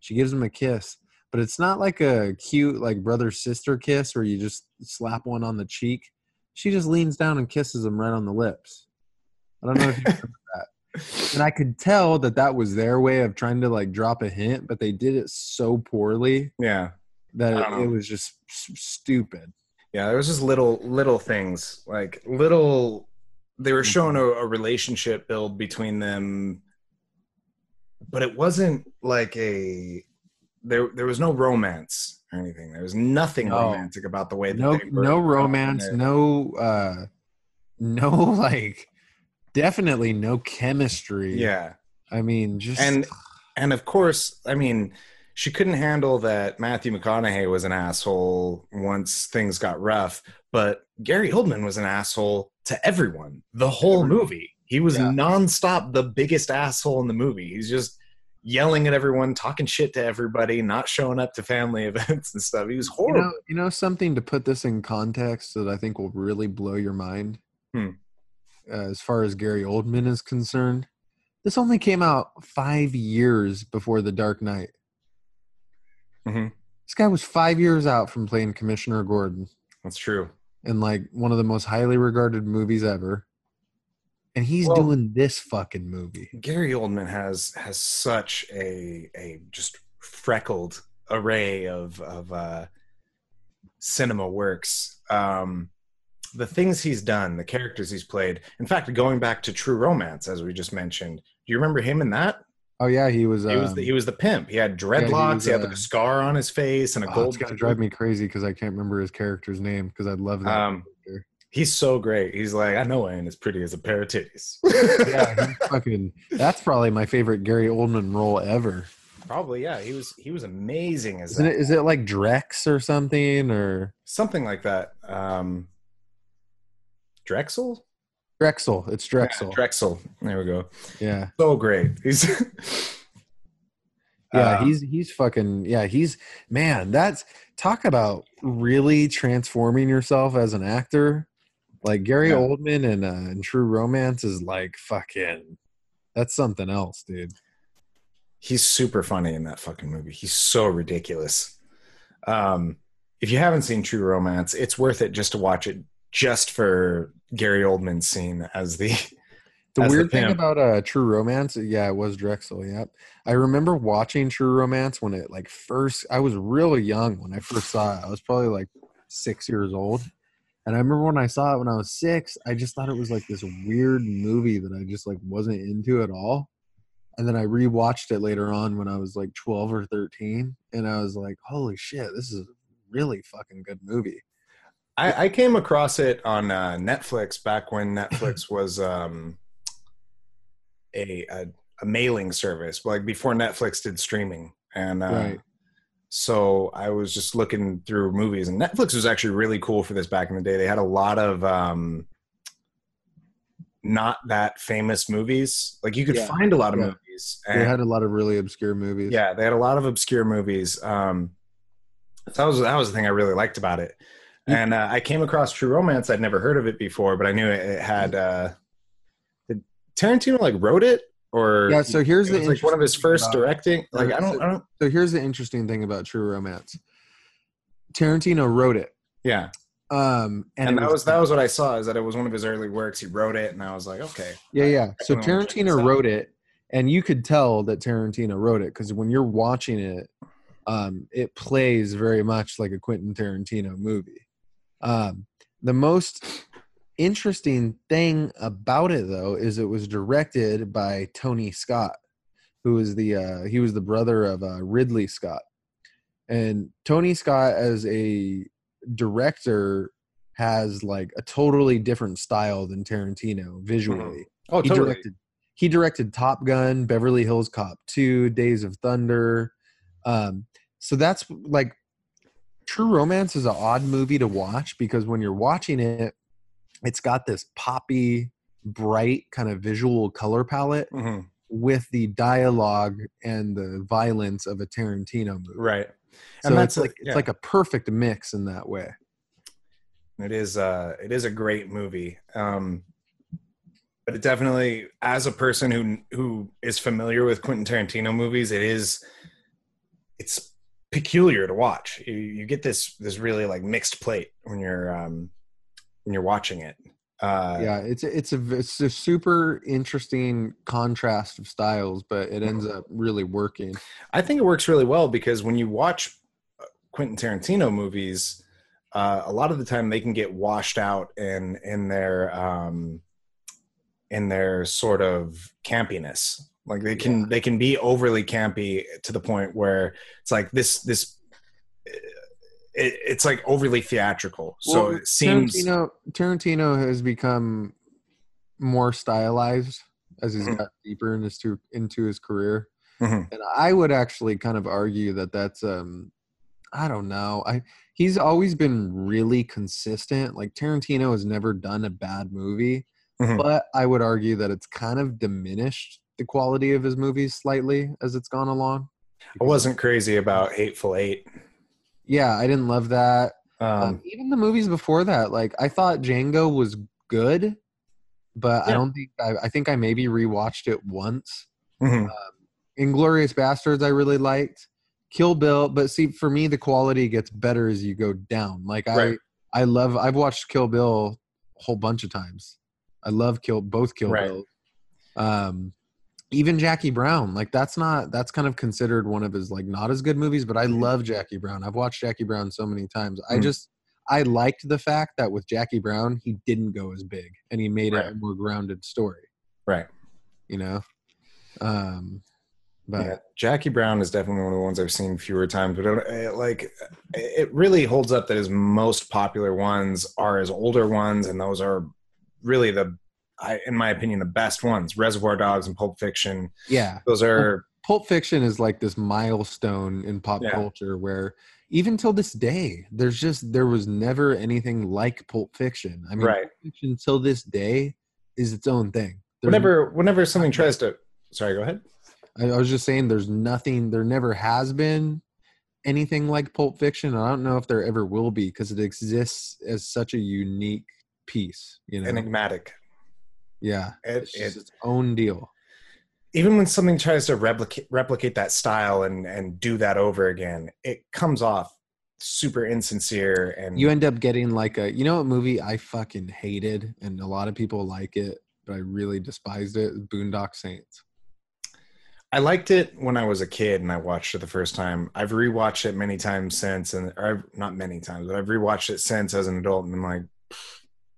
she gives him a kiss but it's not like a cute like brother sister kiss where you just slap one on the cheek she just leans down and kisses him right on the lips I don't know if you remember [laughs] that. And I could tell that that was their way of trying to like drop a hint, but they did it so poorly Yeah. that it, it was just stupid. Yeah, there was just little little things like little. They were mm-hmm. showing a, a relationship build between them, but it wasn't like a. There, there was no romance or anything. There was nothing No. romantic about the way that No, no romance, no, uh, no, [laughs] like, definitely no chemistry. Yeah, I mean, just and and of course, I mean, she couldn't handle that Matthew McConaughey was an asshole once things got rough, but Gary Oldman was an asshole to everyone the whole movie. He was Yeah. nonstop the biggest asshole in the movie. He's just yelling at everyone, talking shit to everybody, not showing up to family [laughs] events and stuff. He was You horrible. know, you know something to put this in context that I think will really blow your mind. Hmm. Uh, as far as Gary Oldman is concerned, this only came out five years before The Dark Knight. Mhm. This guy was five years out from playing Commissioner Gordon That's true. in like one of the most highly regarded movies ever, and he's Well- doing this fucking movie. Gary Oldman has has such a a just freckled array of of uh, cinema works. Um, the things he's done, the characters he's played. In fact, going back to True Romance, as we just mentioned, do you remember him in that? Oh yeah, he was. He was the, um, he was the pimp. He had he dreadlocks. was, he had like uh, a scar on his face and a oh, gold. it's gonna drive me crazy because I can't remember his character's name because I love that. Um. He's so great. He's like, I know I ain't as pretty as a pair of titties. [laughs] yeah, he's fucking. That's probably my favorite Gary Oldman role ever. probably. Yeah, he was he was amazing as Isn't that. it? Is it like Drex or something or something like that. Um, Drexel. Drexel? It's Drexel. Yeah, Drexel. There we go. Yeah, So great. He's [laughs] yeah. Uh, he's he's fucking yeah. He's man. That's talk about really transforming yourself as an actor. Like Gary Yeah. Oldman and uh, in True Romance is like fucking. That's something else, dude. he's super funny in that fucking movie. He's so ridiculous. Um, if you haven't seen True Romance, it's worth it just to watch it just for Gary Oldman's scene as the The as weird thing about uh, True Romance, yeah, it was Drexel. Yep, I remember watching True Romance when it like first. I was really young when I first saw it. I was probably like six years old, and I remember when I saw it when I was six. I just thought it was like this weird movie that I just like wasn't into at all. And then I rewatched it later on when I was like twelve or thirteen, and I was like, "Holy shit, this is a really fucking good movie." I, I came across it on uh, Netflix back when Netflix [laughs] was um, a, a a mailing service, like before Netflix did streaming, and uh, Right. So I was just looking through movies, and Netflix was actually really cool for this back in the day. They had a lot of um, not that famous movies. Like you could Yeah. find a lot of Yeah. movies. They had a lot of really obscure movies. yeah, they had a lot of obscure movies. Um, that was that was the thing I really liked about it. And uh, I came across True Romance. I'd never heard of it before, but I knew it, it had. Uh, did Tarantino like wrote it, or Yeah, so here's the like one of his first directing. Like I don't, so- I don't. So here's the interesting thing about True Romance. Tarantino wrote it. Yeah, Um and, and, that was that was what I saw is that it was one of his early works. He wrote it, and I was like, okay, Yeah, yeah. So definitely wanna check this Tarantino wrote it and you could tell that Tarantino wrote it cuz when you're watching it um it plays very much like a Quentin Tarantino movie. Um the most interesting thing about it though is it was directed by Tony Scott who is the uh he was the brother of uh, Ridley Scott. And Tony Scott as a director has like a totally different style than Tarantino visually. oh, he totally. directed he directed Top Gun, Beverly Hills Cop 2, Days of Thunder. Um so that's like True Romance is an odd movie to watch because when you're watching it it's got this poppy bright kind of visual color palette Mhm. with the dialogue and the violence of a Tarantino movie. right. So And it's that's like it's yeah. like a perfect mix in that way. It is uh it is a great movie. Um but it definitely as a person who who is familiar with Quentin Tarantino movies, it is it's peculiar to watch. You, you get this this really like mixed plate when you're um when you're watching it. Uh yeah, it's a, it's a it's a super interesting contrast of styles, but it ends up really working. I think it works really well because when you watch uh, Quentin Tarantino movies, uh, a lot of the time they can get washed out in in their um, in their sort of campiness. Like they can they can be overly campy to the point where it's like this this it, it's like overly theatrical. So Well, it seems Tarantino Tarantino has become more stylized as he's Mhm. got deeper into his, into his career. Mhm. And I would actually kind of argue that that's um I don't know. I he's always been really consistent. Like Tarantino has never done a bad movie, Mhm. but I would argue that it's kind of diminished the quality of his movies slightly as it's gone along. I wasn't crazy about Hateful Eight. Yeah, I didn't love that. Um, Um, even the movies before that, like I thought Django was good, but I don't think I, I think I maybe rewatched it once. mhm. Inglourious Basterds, I really liked. Kill Bill, but see, for me, the quality gets better as you go down. Like Right. I, I love. I've watched Kill Bill a whole bunch of times. I love Kill both Kill Right. Bills. Um, even Jackie Brown, like that's not that's kind of considered one of his like not as good movies, but I love Jackie Brown. I've watched Jackie Brown so many times. I Mm. just I liked the fact that with Jackie Brown, he didn't go as big and he made it a more grounded story. right. You know, um, but yeah, Jackie Brown is definitely one of the ones I've seen fewer times, but it, it, like it really holds up that his most popular ones are his older ones, and those are really the, I, in my opinion, the best ones. Reservoir Dogs and Pulp Fiction. yeah, Those are Pulp Fiction is like this milestone in pop Yeah. culture where even till this day, there's just there was never anything like Pulp Fiction. I mean, Right. Pulp Fiction till this day is its own thing. There's whenever whenever something tries to. Sorry, go ahead. I, I was just saying there's nothing there never has been anything like Pulp Fiction. I don't know if there ever will be because it exists as such a unique piece, you know. Enigmatic. Yeah. It, It's it, its own deal. even when something tries to replicate replicate that style and and do that over again, it comes off super insincere and You end up getting like a you know what movie I fucking hated and a lot of people like it, but I really despised it, Boondock Saints. I liked it when I was a kid and I watched it the first time. I've rewatched it many times since, and or I've- not many times, but I've rewatched it since as an adult, and I'm like,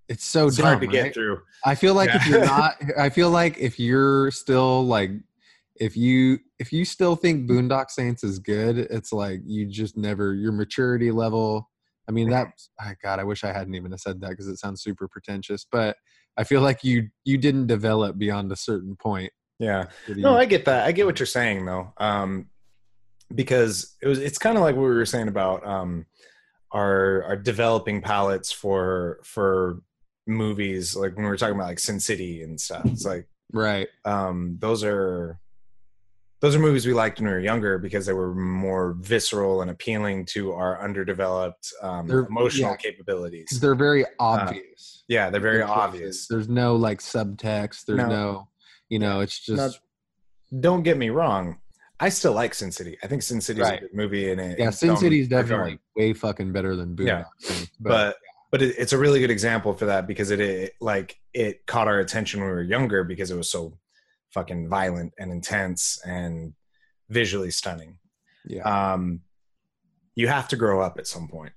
It's so it's dumb, hard to right? get through. I feel like if you're not [laughs] I feel like if you're still like if you if you still think Boondock Saints is good, it's like you just never your maturity level. I mean that oh God, I wish I hadn't even said that because it sounds super pretentious, but I feel like you you didn't develop beyond a certain point. Yeah, no, I get that. I get what you're saying though, um, because it was. It's kind of like what we were saying about um, our our developing palettes for for movies, like when we were talking about like Sin City and stuff. It's like right. um, those are those are movies we liked when we were younger because they were more visceral and appealing to our underdeveloped um, They're- emotional yeah. capabilities. They're very obvious. yeah, they're very There's- obvious. There's no like subtext. There's No. no, you know, it's just Now, don't get me wrong. I still like Sin City. I think Sin City is Right. a good movie, and it, yeah. in Sin City's regard. definitely way fucking better than Boondock Yeah. Saints, but but it, it's a really good example for that because it, it like it caught our attention when we were younger because it was so fucking violent and intense and visually stunning. yeah, Um, you have to grow up at some point.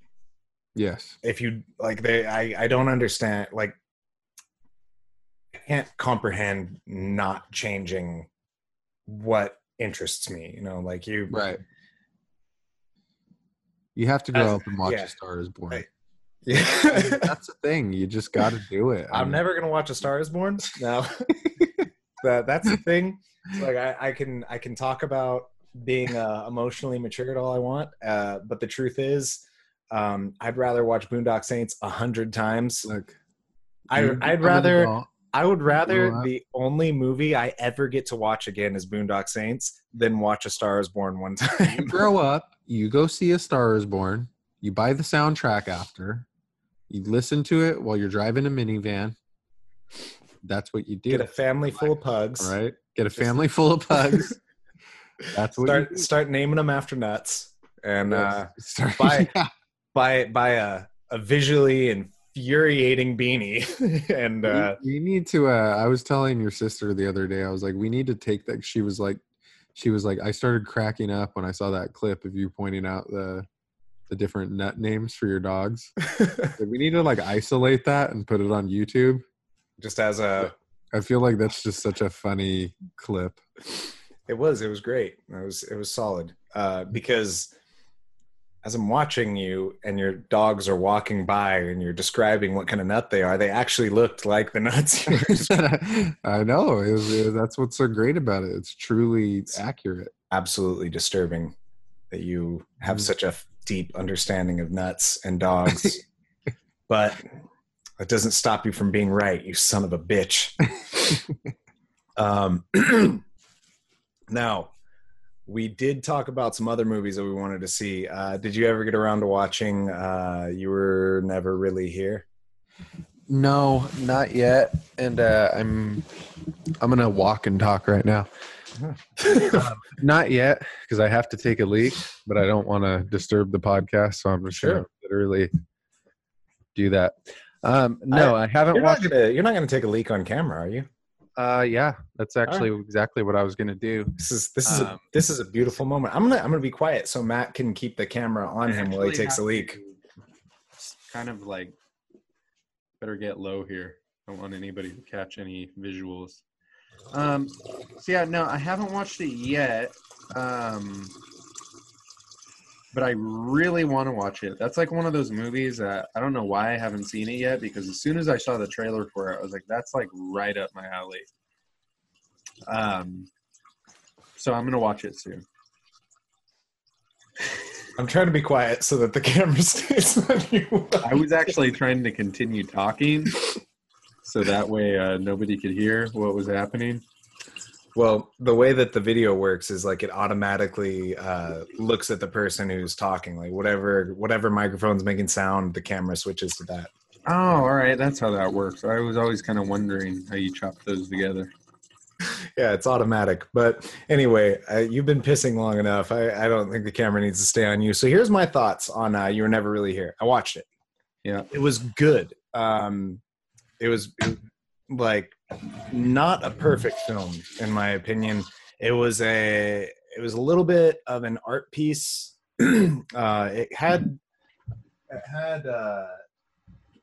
yes, If you like, they I I don't understand like. I can't comprehend not changing what interests me. You know, like you right. You have to grow As- up and watch yeah. A Star Is Born. Yeah. That's the thing. You just got to do it. I I'm never gonna watch A Star Is Born. [laughs] No, [laughs] that that's the thing. It's like I, I can I can talk about being uh, emotionally matured all I want, uh, but the truth is, um, I'd rather watch Boondock Saints a hundred times. Look, I, I'd rather. I would rather the only movie I ever get to watch again is Boondock Saints than watch A Star Is Born one [laughs] You time. grow up. You go see A Star Is Born. You buy the soundtrack after. You listen to it while you're driving a minivan. That's what you do. Get a family full of pugs. All right. Get a family full of pugs. [laughs] That's what Start you do. start naming them after nuts and uh, [laughs] Start- buy- yeah. buy buy a a visually infuriating beanie [laughs] and uh we, we need to uh i was telling your sister the other day i was like we need to take that she was like she was like i started cracking up when i saw that clip of you pointing out the the different nut names for your dogs. [laughs] We need to like isolate that and put it on youtube. Just as a i feel like that's just such a funny clip. It was it was great. It was it was solid. Uh because as i'm watching you and your dogs are walking by and you're describing what kind of nut they are they actually looked like the nuts you were [laughs] i know. It was, it- that's what's so great about it. It's truly accurate. absolutely disturbing that you have Mhm. such a deep understanding of nuts and dogs [laughs] but it doesn't stop you from being right you son of a bitch [laughs] um [clears throat] Now, we did talk about some other movies that we wanted to see. Uh, did you ever get around to watching uh, You Were Never Really Here? No, not yet. And uh, I'm I'm gonna walk and talk right now. [laughs] um, not yet because I have to take a leak, but I don't want to disturb the podcast, so I'm just gonna Sure. literally do that. Um, no, I, haven't You're not, watched. gonna, you're not gonna take a leak on camera, are you? Uh, yeah, that's actually exactly what I was gonna do. This is this is a, Um, this is a beautiful moment. I'm gonna I'm gonna be quiet so Matt can keep the camera on him while he takes a leak. Kind of like better get low here. I Don't want anybody to catch any visuals. Um, so yeah, no, I haven't watched it yet. Um, but I really want to watch it. That's like one of those movies that I don't know why I haven't seen it yet because as soon as I saw the trailer for it, I was like, that's like right up my alley. Um, so I'm gonna watch it soon. I'm trying to be quiet so that the camera [laughs] stays on you. I was actually trying to continue talking so that way uh, nobody could hear what was happening. Well, the way that the video works is like it automatically uh, looks at the person who's talking. Like whatever whatever microphone's making sound, the camera switches to that. Oh, all right. That's how that works. I was always kind of wondering how you chop those together. Yeah, it's automatic. But anyway, uh, you've been pissing long enough. I, I don't think the camera needs to stay on you. So here's my thoughts on uh, You Were Never Really Here. I watched it. Yeah. It was good. Um, it was like not a perfect film in my opinion. It was a it was a little bit of an art piece. [clears throat] uh, it had it had uh,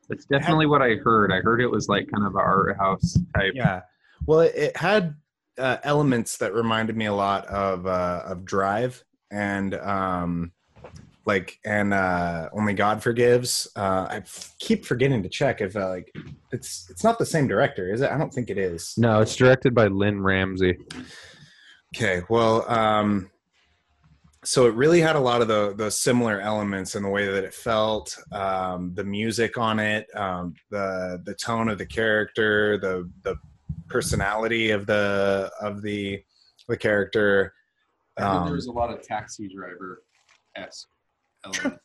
That's definitely what I heard. I heard it was like kind of an art house type. Yeah. Well, it, it had uh, elements that reminded me a lot of uh, of Drive and um, like and uh, Only God Forgives. Uh, I f- keep forgetting to check if uh, like it's it's not the same director, is it? I don't think it is. No, it's directed by Lynne Ramsay. Okay, well, um, so it really had a lot of the the similar elements in the way that it felt, um, the music on it, um, the the tone of the character, the the personality of the of the the character. I think Um, there was a lot of taxi driver esque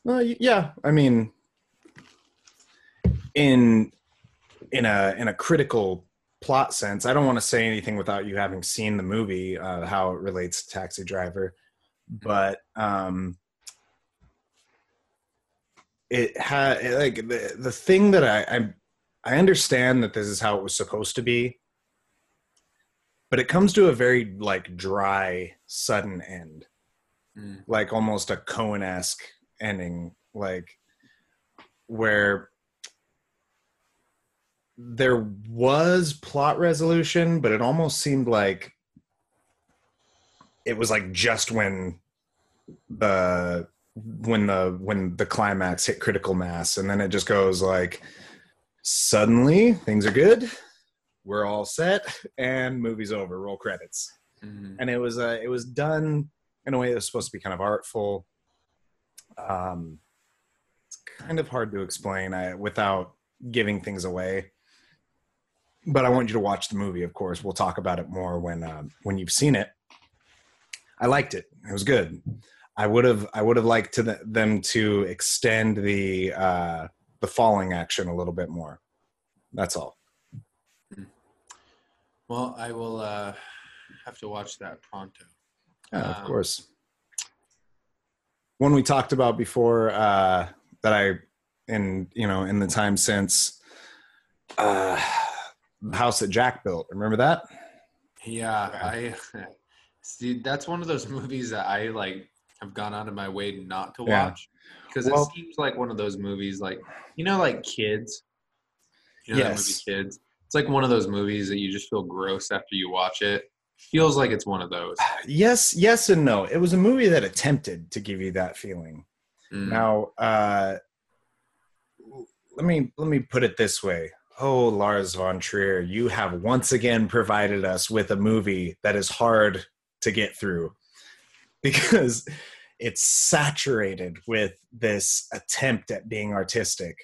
well, yeah, I mean, in in a in a critical plot sense, I don't want to say anything without you having seen the movie, uh, how it relates to Taxi Driver, but um, it had like the the thing that I, I I understand that this is how it was supposed to be, but it comes to a very like dry, sudden end. Mm. like almost a Coen esque ending, like where there was plot resolution, but it almost seemed like it was like just when the when the when the climax hit critical mass and then it just goes like suddenly things are good we're all set and movie's over roll credits Mhm. and it was uh, it was done in a way that was supposed to be kind of artful. Um, it's kind of hard to explain I, without giving things away. But I want you to watch the movie. Of course, we'll talk about it more when uh, when you've seen it. I liked it. It was good. I would have I would have liked to the, them to extend the uh, the falling action a little bit more. That's all. Well, I will uh, have to watch that pronto. Yeah, of Um, course. One we talked about before uh, that I, in you know, in the time since, uh, the house that Jack built. Remember that? Yeah, I see. That's one of those movies that I like have gone out of my way not to Yeah. watch because Well- it seems like one of those movies, like you know, like Kids. You know that movie Yes. Kids. It's like one of those movies that you just feel gross after you watch it. Feels like it's one of those. [sighs] Yes, yes, and no. It was a movie that attempted to give you that feeling. Mm. Now, uh, let me let me put it this way. Oh, Lars von Trier, you have once again provided us with a movie that is hard to get through [laughs] because it's saturated with this attempt at being artistic.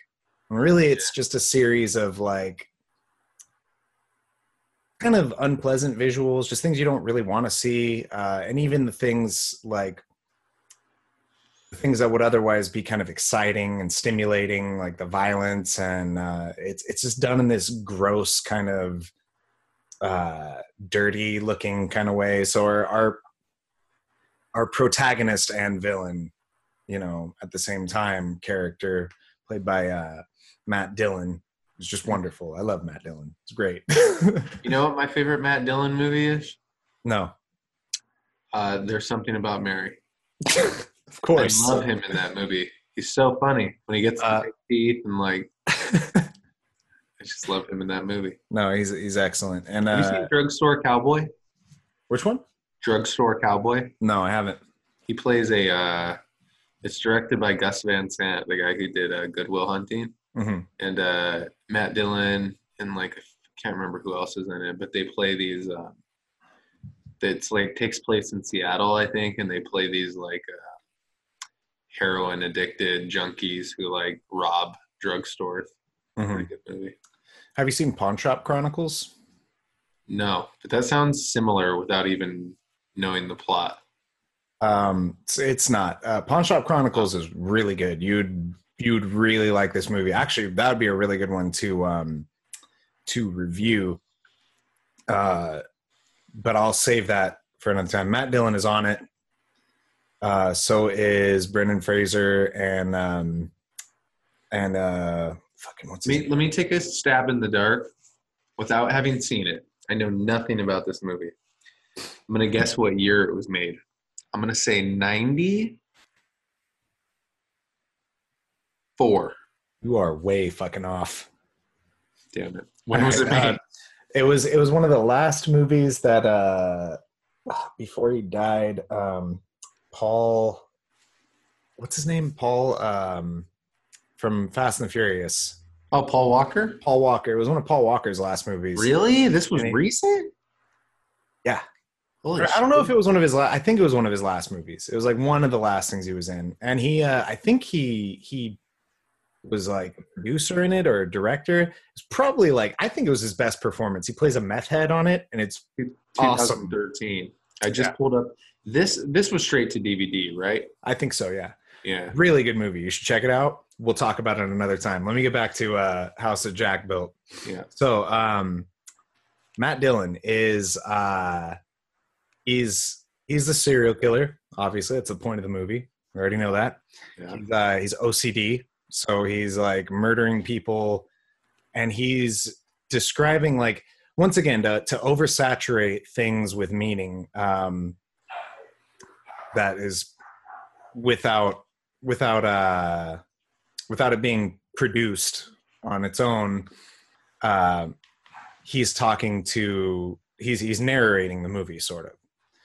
And really, it's just a series of like kind of unpleasant visuals, just things you don't really want to see, uh, and even the things like things that would otherwise be kind of exciting and stimulating, like the violence, and uh, it's it's just done in this gross kind of uh, dirty looking kind of way. So our, our our protagonist and villain, you know, at the same time, character played by uh, Matt Dillon is just wonderful. I love Matt Dillon. It's great. [laughs] You know what my favorite Matt Dillon movie is? no, Uh, There's something about Mary. [laughs] of course. I love him in that movie. He's so funny when he gets Uh, teeth and like. [laughs] I just love him in that movie. no, he's he's excellent. And Have you uh, seen Drugstore Cowboy? which one? Drugstore Cowboy. No, I haven't. He plays a. Uh, it's directed by Gus Van Sant, the guy who did uh, Good Will Hunting, hmm and uh, Matt Dillon, and like I can't remember who else is in it, but they play these. Um, it's like takes place in Seattle, I think, and they play these like uh, heroin addicted junkies who like rob drugstores. hmm Pretty good movie. Have you seen Pawn Shop Chronicles? No, but that sounds similar without even knowing the plot. Um, it's, it's not. Uh, Pawn Shop Chronicles is really good. You'd you'd really like this movie. Actually, that would be a really good one to um, to review. Uh, but I'll save that for another time. Matt Dillon is on it. Uh, so is Brendan Fraser and um, and uh, fucking what's let let me take a stab in the dark without having seen it. I know nothing about this movie. I'm gonna guess what year it was made. I'm gonna say 90. Four. You are way fucking off. Damn it. When was it made? Uh, it was it was one of the last movies that uh ah, before he died, um Paul what's his name? Paul um from Fast and the Furious. Oh, Paul Walker? Paul Walker. It was one of Paul Walker's last movies. Really? This was he, recent? Yeah. Holy I don't know if it was one of his last I think it was one of his last movies. It was like one of the last things he was in. And he uh I think he he was like a producer in it or a director. It's probably like I think it was his best performance. He plays a meth head on it, and it's awesome. 2013. I just Yeah. pulled up. This this was straight to DVD, right? I think so. Yeah, Yeah. really good movie. You should check it out. We'll talk about it another time. Let me get back to uh, House of Jack built. Yeah. So, um, Matt Dillon is uh, he's he's the serial killer. Obviously, that's the point of the movie. We already know that. Yeah. He's, uh, he's OCD, so he's like murdering people, and he's describing like once again to to oversaturate things with meaning. Um, that is without without uh without it being produced on its own uh, he's talking to he's he's narrating the movie sort of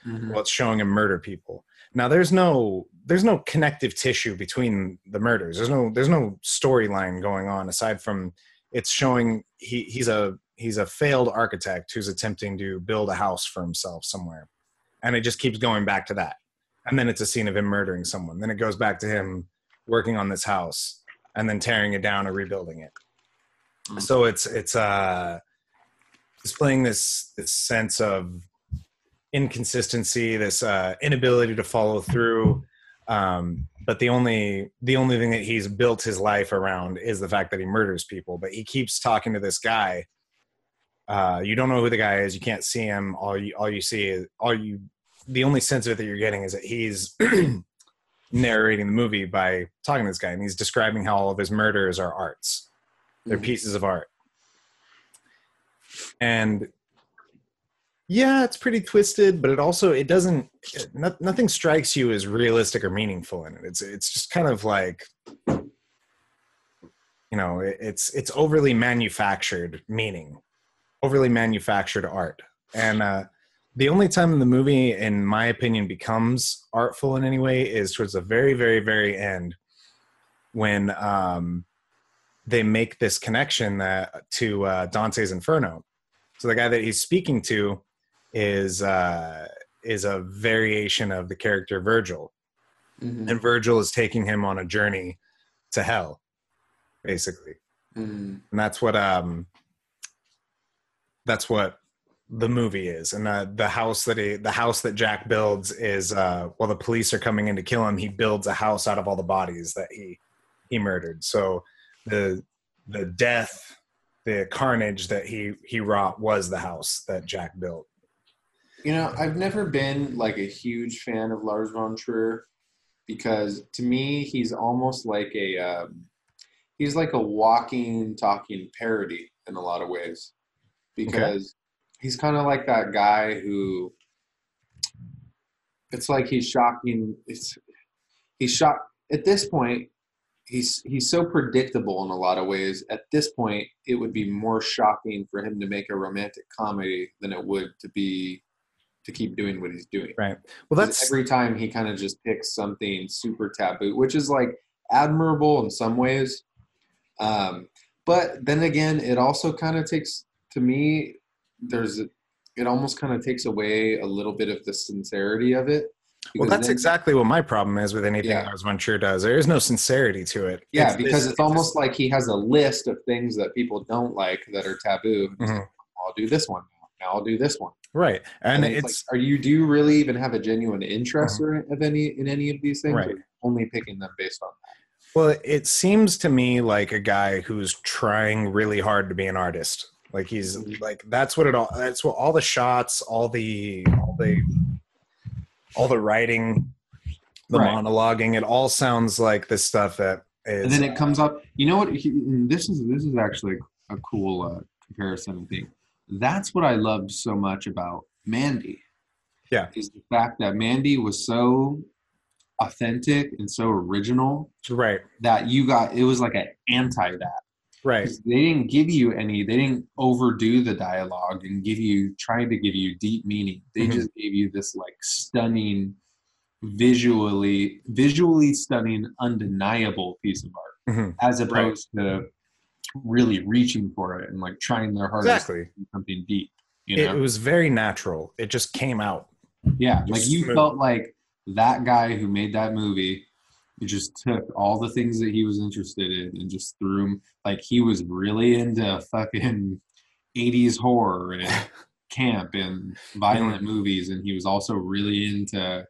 Mhm. well it's showing him murder people now there's no there's no connective tissue between the murders. There's no there's no storyline going on aside from it's showing he he's a he's a failed architect who's attempting to build a house for himself somewhere. And it just keeps going back to that. And then it's a scene of him murdering someone. Then it goes back to him working on this house and then tearing it down and rebuilding it. So it's it's uh displaying this this sense of inconsistency this uh inability to follow through um but the only the only thing that he's built his life around is the fact that he murders people but he keeps talking to this guy. Uh you don't know who the guy is. You can't see him. All you all you see is all you the only sense of it that you're getting is that he's [clears throat] narrating the movie by talking to this guy and he's describing how all of his murders are arts. They're pieces of art. And yeah it's pretty twisted but it also it doesn't nothing strikes you as realistic or meaningful in it it's it's just kind of like you know it, it's it's overly manufactured meaning overly manufactured art and uh the only time the movie in my opinion becomes artful in any way is towards the very very very end when um they make this connection that to uh, Dante's Inferno. So the guy that he's speaking to is uh, is a variation of the character Virgil, Mhm. and Virgil is taking him on a journey to hell, basically, Mhm. and that's what um that's what the movie is, and uh, the house that he, the house that Jack builds is uh, while the police are coming in to kill him, he builds a house out of all the bodies that he he murdered. So the the death, the carnage that he he wrought was the house that Jack built. You know, I've never been like a huge fan of Lars von Trier because to me he's almost like a um, he's like a walking, talking parody in a lot of ways because he's kind of like that guy who it's like he's shocking. It's he's shocked at this point. He's he's so predictable in a lot of ways. At this point, it would be more shocking for him to make a romantic comedy than it would to be to keep doing what he's doing. Right. Well, that's every time he kind of just picks something super taboo, which is like admirable in some ways. Um, but then again, it also kind of takes to me. There's it almost kind of takes away a little bit of the sincerity of it. Well, that's then, exactly what my problem is with anything yeah. Lars von Trier does. There is no sincerity to it. Yeah, it's, because it's, it's almost like he has a list of things that people don't like that are taboo. Mm-hmm. Like, I'll do this one now. I'll do this one. Right, and, and it's, it's like, are you do you really even have a genuine interest mm-hmm. of any in any of these things? Right. only picking them based on that. Well, it seems to me like a guy who's trying really hard to be an artist. Like he's mm-hmm. like that's what it all. That's what all the shots, all the all the all the writing, the right. monologuing. It all sounds like the stuff that is. And then it comes up. You know what? This is this is actually a cool uh, comparison. I think that's what I loved so much about Mandy. Yeah, is the fact that Mandy was so authentic and so original. Right. That you got it was like an anti that. Right. They didn't give you any. They didn't overdo the dialogue and give you trying to give you deep meaning. They mm-hmm. just gave you this like stunning, visually visually stunning, undeniable piece of art, mm-hmm. as opposed right. to really reaching for it and like trying their hardest exactly. something deep. You know? It was very natural. It just came out. Yeah, just like you smooth. felt like that guy who made that movie just took all the things that he was interested in and just threw them like he was really into fucking 80s horror and [laughs] camp and violent movies and he was also really into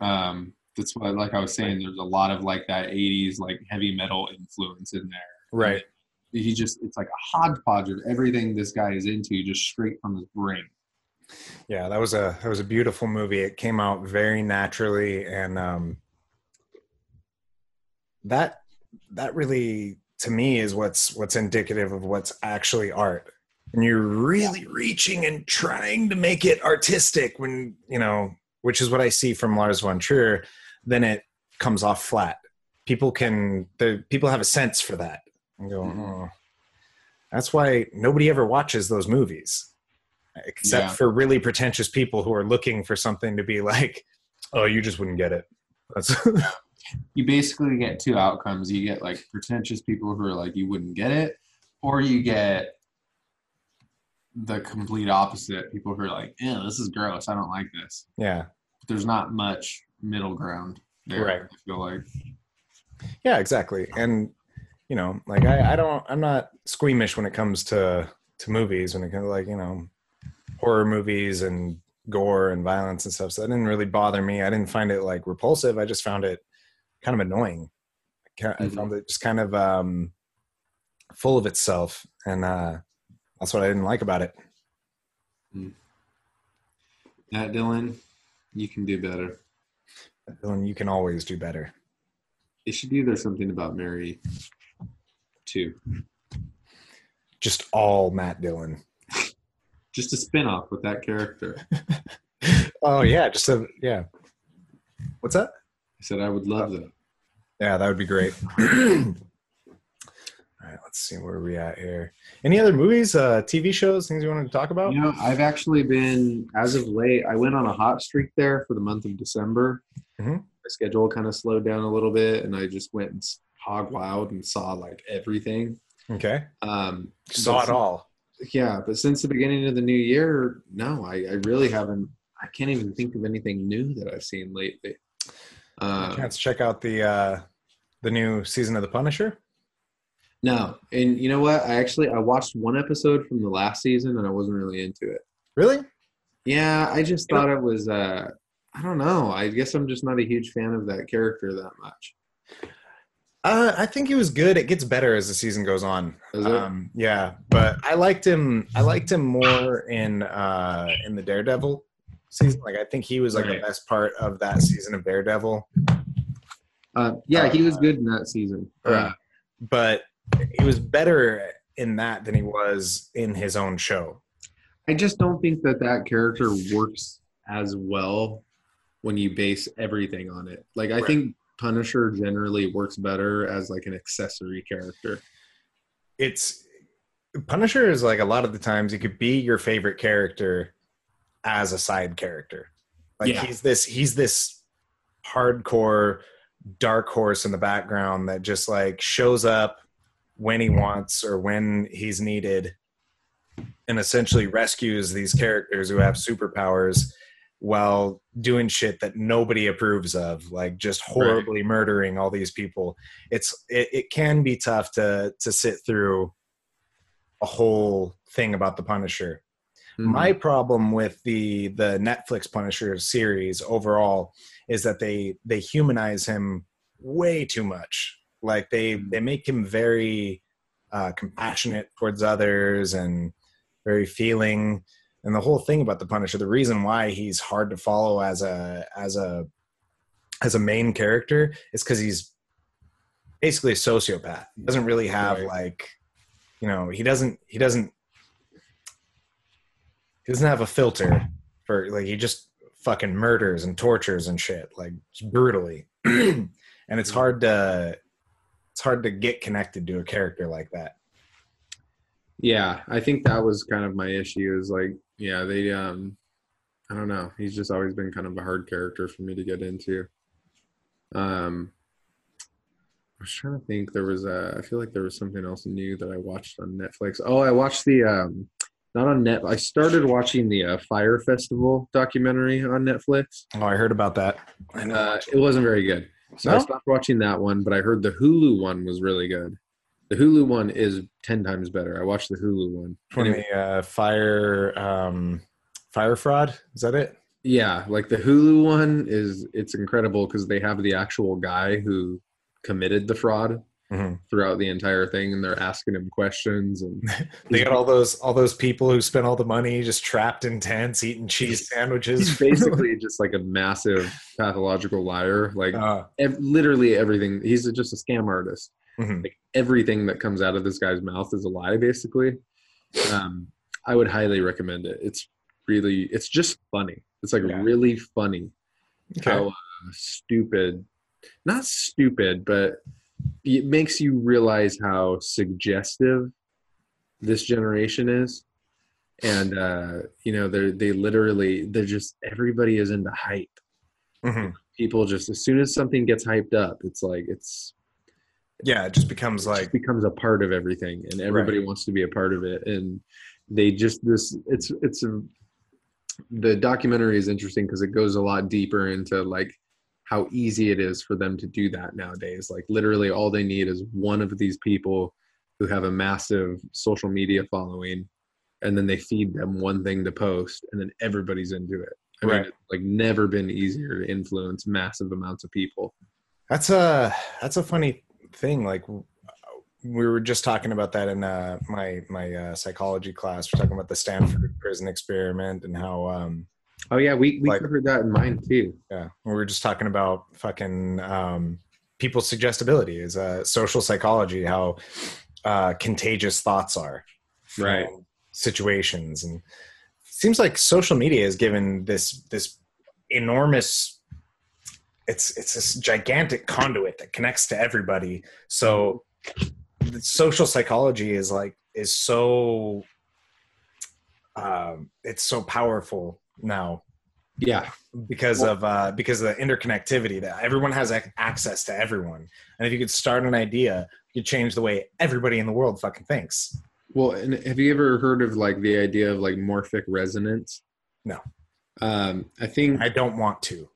um that's what like I was saying there's a lot of like that 80s like heavy metal influence in there right he just it's like a hodgepodge of everything this guy is into just straight from his brain. Yeah that was a that was a beautiful movie. It came out very naturally and um that that really to me is what's what's indicative of what's actually art. And you're really reaching and trying to make it artistic when you know which is what i see from lars von trier then it comes off flat. People can the people have a sense for that and go oh that's why nobody ever watches those movies except yeah. for really pretentious people who are looking for something to be like oh you just wouldn't get it that's [laughs] you basically get two outcomes. You get like pretentious people who are like you wouldn't get it, or you get the complete opposite. People who are like, yeah, this is gross. I don't like this. Yeah. But there's not much middle ground there. Right. I feel like. Yeah, exactly. And you know, like I, I don't, I'm not squeamish when it comes to to movies. When it comes like you know, horror movies and gore and violence and stuff. So that didn't really bother me. I didn't find it like repulsive. I just found it kind of annoying. I mm-hmm. found it just kind of um, full of itself, and uh, that's what I didn't like about it. Mm. Matt Dillon, you can do better. Dillon, you can always do better. They should do there's something about Mary too. Just all Matt Dillon. just a spin-off with that character. [laughs] oh yeah, just a yeah. What's that? I said I would love that. Yeah, that would be great. [clears throat] All right, let's see where we at here. Any other movies, uh, TV shows, things you wanted to talk about? You know, I've actually been as of late. I went on a hot streak there for the month of December. Mm-hmm. My schedule kind of slowed down a little bit, and I just went and hog wild and saw like everything. Okay. Um, saw it all. Yeah, but since the beginning of the new year, no, I, I really haven't. I can't even think of anything new that I've seen lately. Uh, chance check out the uh, the new season of The Punisher? No, and you know what? I actually I watched one episode from the last season and I wasn't really into it. Really? Yeah, I just thought it was. uh I don't know. I guess I'm just not a huge fan of that character that much. Uh, I think he was good. It gets better as the season goes on. Um, yeah, but I liked him. I liked him more in uh, in the Daredevil season. Like I think he was like Right. the best part of that season of Daredevil. Uh, yeah, he was good in that season. Uh, but he was better in that than he was in his own show. I just don't think that that character works as well when you base everything on it. Like I Right. think Punisher generally works better as like an accessory character. It's Punisher is like a lot of the times he could be your favorite character as a side character. Like Yeah. he's this he's this hardcore dark horse in the background that just like shows up when he wants or when he's needed and essentially rescues these characters who have superpowers while doing shit that nobody approves of like just horribly murdering all these people. It's it, it can be tough to to sit through a whole thing about the punisher. Mhm. my problem with the the netflix punisher series overall is that they they humanize him way too much. Like they they make him very uh, compassionate towards others and very feeling and the whole thing about the punisher the reason why he's hard to follow as a as a as a main character is because he's basically a sociopath he doesn't really have Right. like you know he doesn't he doesn't he doesn't have a filter for like he just fucking murders and tortures and shit like brutally [clears throat] and it's mm-hmm. hard to it's hard to get connected to a character like that Yeah, I think that was kind of my issue. Is like, yeah, they um, I don't know. He's just always been kind of a hard character for me to get into. Um, I was trying to think. There was a. I feel like there was something else new that I watched on Netflix. Oh, I watched the um, not on net. I started watching the uh, Fyre Festival documentary on Netflix. oh i heard about that i know Uh, it wasn't very good, so I stopped watching that one. But I heard the Hulu one was really good. The Hulu one is ten times better. I watched the Hulu one. from it- the uh, Fyre um Fyre Fraud is that it Yeah, like the Hulu one is it's incredible because they have the actual guy who committed the fraud Mhm. throughout the entire thing, and they're asking him questions and [laughs] they got all those all those people who spent all the money just trapped in tents eating cheese he's sandwiches basically [laughs] just like a massive pathological liar. Like uh, ev- literally everything. He's just a scam artist. Mhm. Like everything that comes out of this guy's mouth is a lie, basically. Um, I would highly recommend it. It's really, it's just funny. It's like Yeah. really funny. okay how uh, stupid not stupid but it makes you realize how suggestive this generation is and uh you know they're they literally they're just everybody is into hype Mhm. people just as soon as something gets hyped up it's like it's yeah it just becomes like just becomes a part of everything and everybody wants to be a part of it and they just this it's it's a the documentary is interesting because it goes a lot deeper into like how easy it is for them to do that nowadays. Like literally all they need is one of these people who have a massive social media following and then they feed them one thing to post and then everybody's into it. I mean Right. it's like never been easier to influence massive amounts of people. That's a that's a funny thing. Like we were just talking about that in uh, my my uh, psychology class. We're talking about the Stanford prison experiment and how um, oh yeah we, we Like- covered that in mine too yeah we were just talking about fucking um, people's suggestibility is uh, social psychology. How uh, contagious thoughts are Right. situations and seems like social media has given this this enormous it's it's this gigantic conduit that connects to everybody. So the social psychology is like is so um it's so powerful now. Yeah. Because of uh because of the interconnectivity that everyone has ac- access to everyone. And if you could start an idea you could change the way everybody in the world fucking thinks. Well, and have you ever heard of like the idea of like morphic resonance? No. Um, I think i don't want to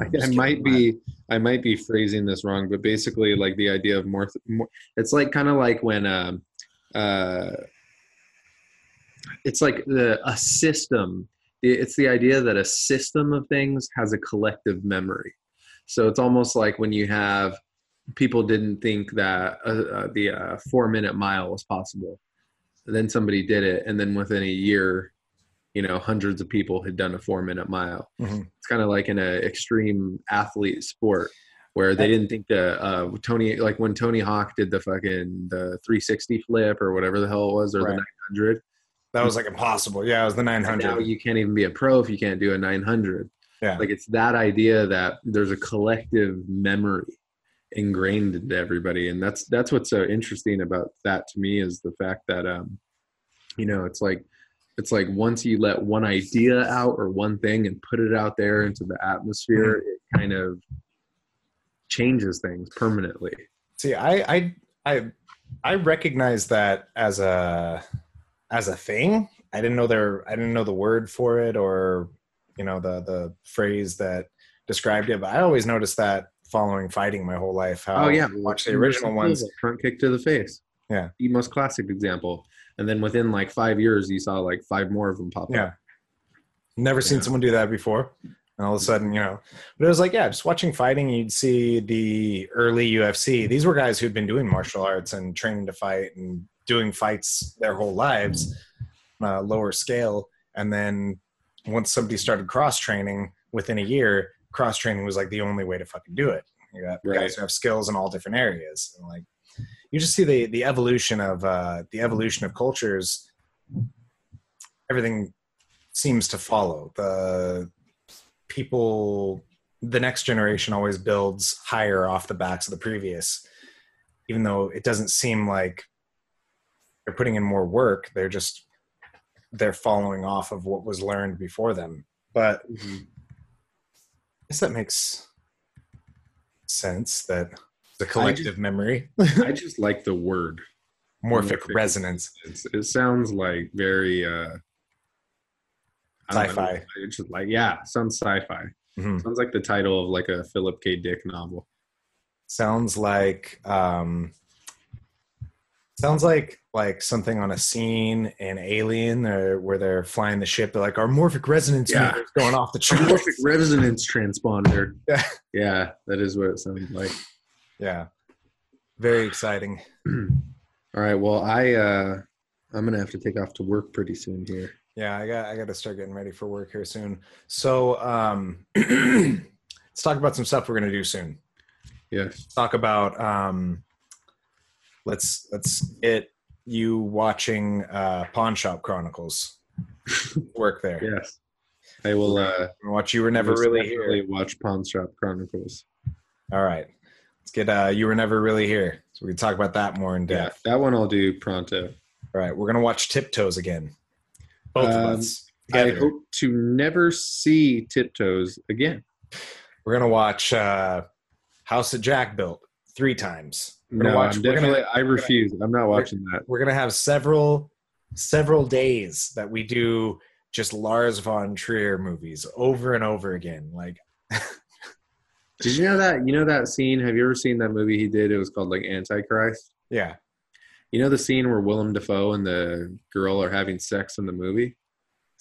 I, might be I might be phrasing this wrong, but basically like the idea of more, Mor- it's like kind of like when um uh it's like the a system it's the idea that a system of things has a collective memory. So it's almost like when you have people didn't think that uh, uh, the uh, four minute mile was possible. Then somebody did it and then within a year you know hundreds of people had done a four minute mile Mhm. it's kind of like in an extreme athlete sport where they didn't think the uh, Tony like when Tony Hawk did the fucking the 360 flip or whatever the hell it was or Right. the 900 That was like impossible. Yeah, it was the nine hundred. now 900. you can't even be a pro if you can't do a 900 Yeah. like it's that idea that there's a collective memory ingrained into everybody and that's that's what's so interesting about that to me is the fact that um you know it's like it's like once you let one idea out or one thing and put it out there into the atmosphere mm-hmm. it kind of changes things permanently See, I, I, I, I recognize that as a, as a thing. I didn't know there. I didn't know the word for it, or you know the the phrase that described it. But I always noticed that following fighting my whole life. How oh yeah watch the original ones. front kick to the face Yeah. the most classic example and then within like five years you saw like five more of them pop Yeah. up Never seen Yeah. someone do that before. And all of a sudden, you know, but it was like, yeah, just watching fighting, you'd see the early UFC. These were guys who'd been doing martial arts and training to fight and doing fights their whole lives on a lower scale. And then once somebody started cross training within a year, cross training was like the only way to fucking do it. You got Right. guys who have skills in all different areas. And like, you just see the the evolution of uh, the evolution of cultures. Everything seems to follow the people the next generation always builds higher off the backs of the previous even though it doesn't seem like they're putting in more work they're just they're following off of what was learned before them but Mm-hmm. i guess that makes sense that the collective memory. I just like the word. Morphic Morphic. resonance. It's, it sounds like very uh I know, Sci-fi. it's just like yeah sounds sci-fi. Mhm. sounds like the title of like a philip k. Dick novel. Sounds like um sounds like like something on a scene in alien or where they're flying the ship. They're like our morphic resonance Yeah. going off the morphic resonance transponder. [laughs] Yeah. yeah that is what it sounds like yeah. Very exciting. [clears throat] All right. Well i uh i'm gonna have to take off to work pretty soon here. Yeah i got i got to start getting ready for work here soon. So um [clears throat] let's talk about some stuff we're going to do soon. Yes. Talk about um let's let's get you watching uh pawn shop chronicles. [laughs] Work there. Yes. I will uh watch you were never really here. watch pawn shop chronicles. All right let's get uh you were never really here so we can talk about that more in depth. yeah depth that one i'll do pronto all right we're gonna watch tiptoes again both of Um, us i hope to never see tiptoes again we're gonna watch uh house that jack built three times we're gonna no, watch I'm we're definitely, gonna I refuse. I'm not watching that. we're gonna have several several days that we do just Lars von Trier movies over and over again. Like [laughs] Did you know that? You know that scene? Have you ever seen that movie he did? It was called like Antichrist. yeah, You know the scene where Willem Dafoe and the girl are having sex in the movie?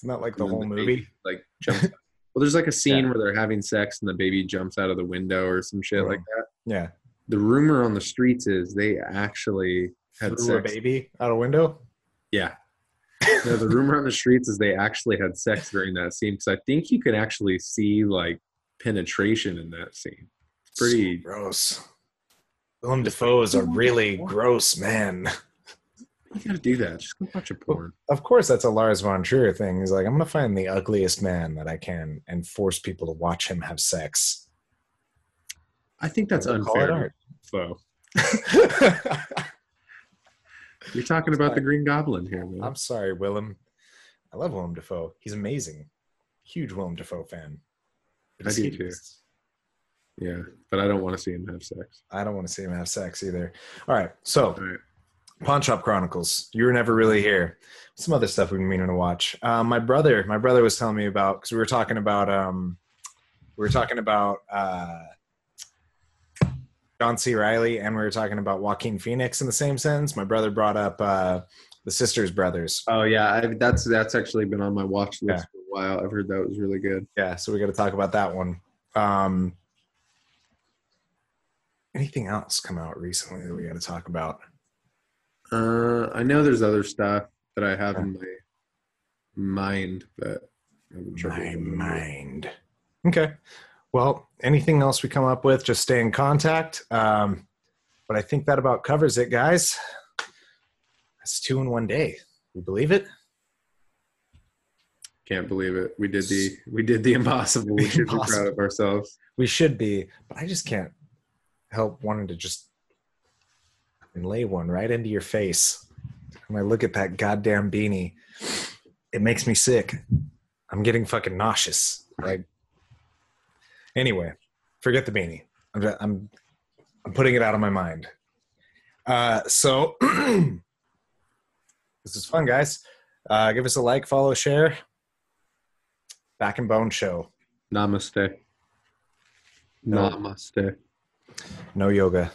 it's not like the whole baby, movie. like jumps. [laughs] well, there's like a scene Yeah. where they're having sex and the baby jumps out of the window or some shit like mm-hmm. that. Yeah, The rumor on the streets is they actually had threw a baby out a window. Yeah. [laughs] no, the rumor on the streets is they actually had sex during that scene because I think you could actually see like penetration in that scene. It's pretty. gross. Willem Dafoe is a really gross man. You gotta do that. Just go watch a porn. Of course, that's a Lars von Trier thing. He's like, I'm gonna find the ugliest man that I can and force people to watch him have sex. I think that's unfair. art. So [laughs] you're talking about the Green Goblin here, man. I'm sorry, Willem. I love Willem Dafoe. He's amazing. Huge Willem Dafoe fan. I do hideous. Yeah, but I don't want to see him have sex. I don't want to see him have sex either. All right, so All right. Pawn Shop Chronicles. You were never really here. Some other stuff we've been meaning to watch. Um, my brother, my brother was telling me about because we were talking about um, we were talking about uh, John C. Reilly, and we were talking about Joaquin Phoenix in the same sentence. My brother brought up uh, the Sisters Brothers. Oh yeah, I, that's that's actually been on my watch list Yeah. While. I've heard that was really good. Yeah, so we got to talk about that one. Um, anything else come out recently that we got to talk about? Uh, I know there's other stuff that I have in my mind, but I haven't tried to My mind. Okay. Well, anything else we come up with, just stay in contact. Um, but I think that about covers it, guys. That's two in one day. You believe it? Can't believe it. We did the we did the impossible. We [laughs] should be proud of ourselves. We should be, but I just can't help wanting to just and lay one right into your face. When I look at that goddamn beanie, it makes me sick. I'm getting fucking nauseous. Like, anyway, forget the beanie. I'm I'm, I'm putting it out of my mind. Uh, so [clears throat] this is fun, guys. Uh, give us a like, follow, share. Back and Bone Show. Namaste. No. Namaste. No yoga.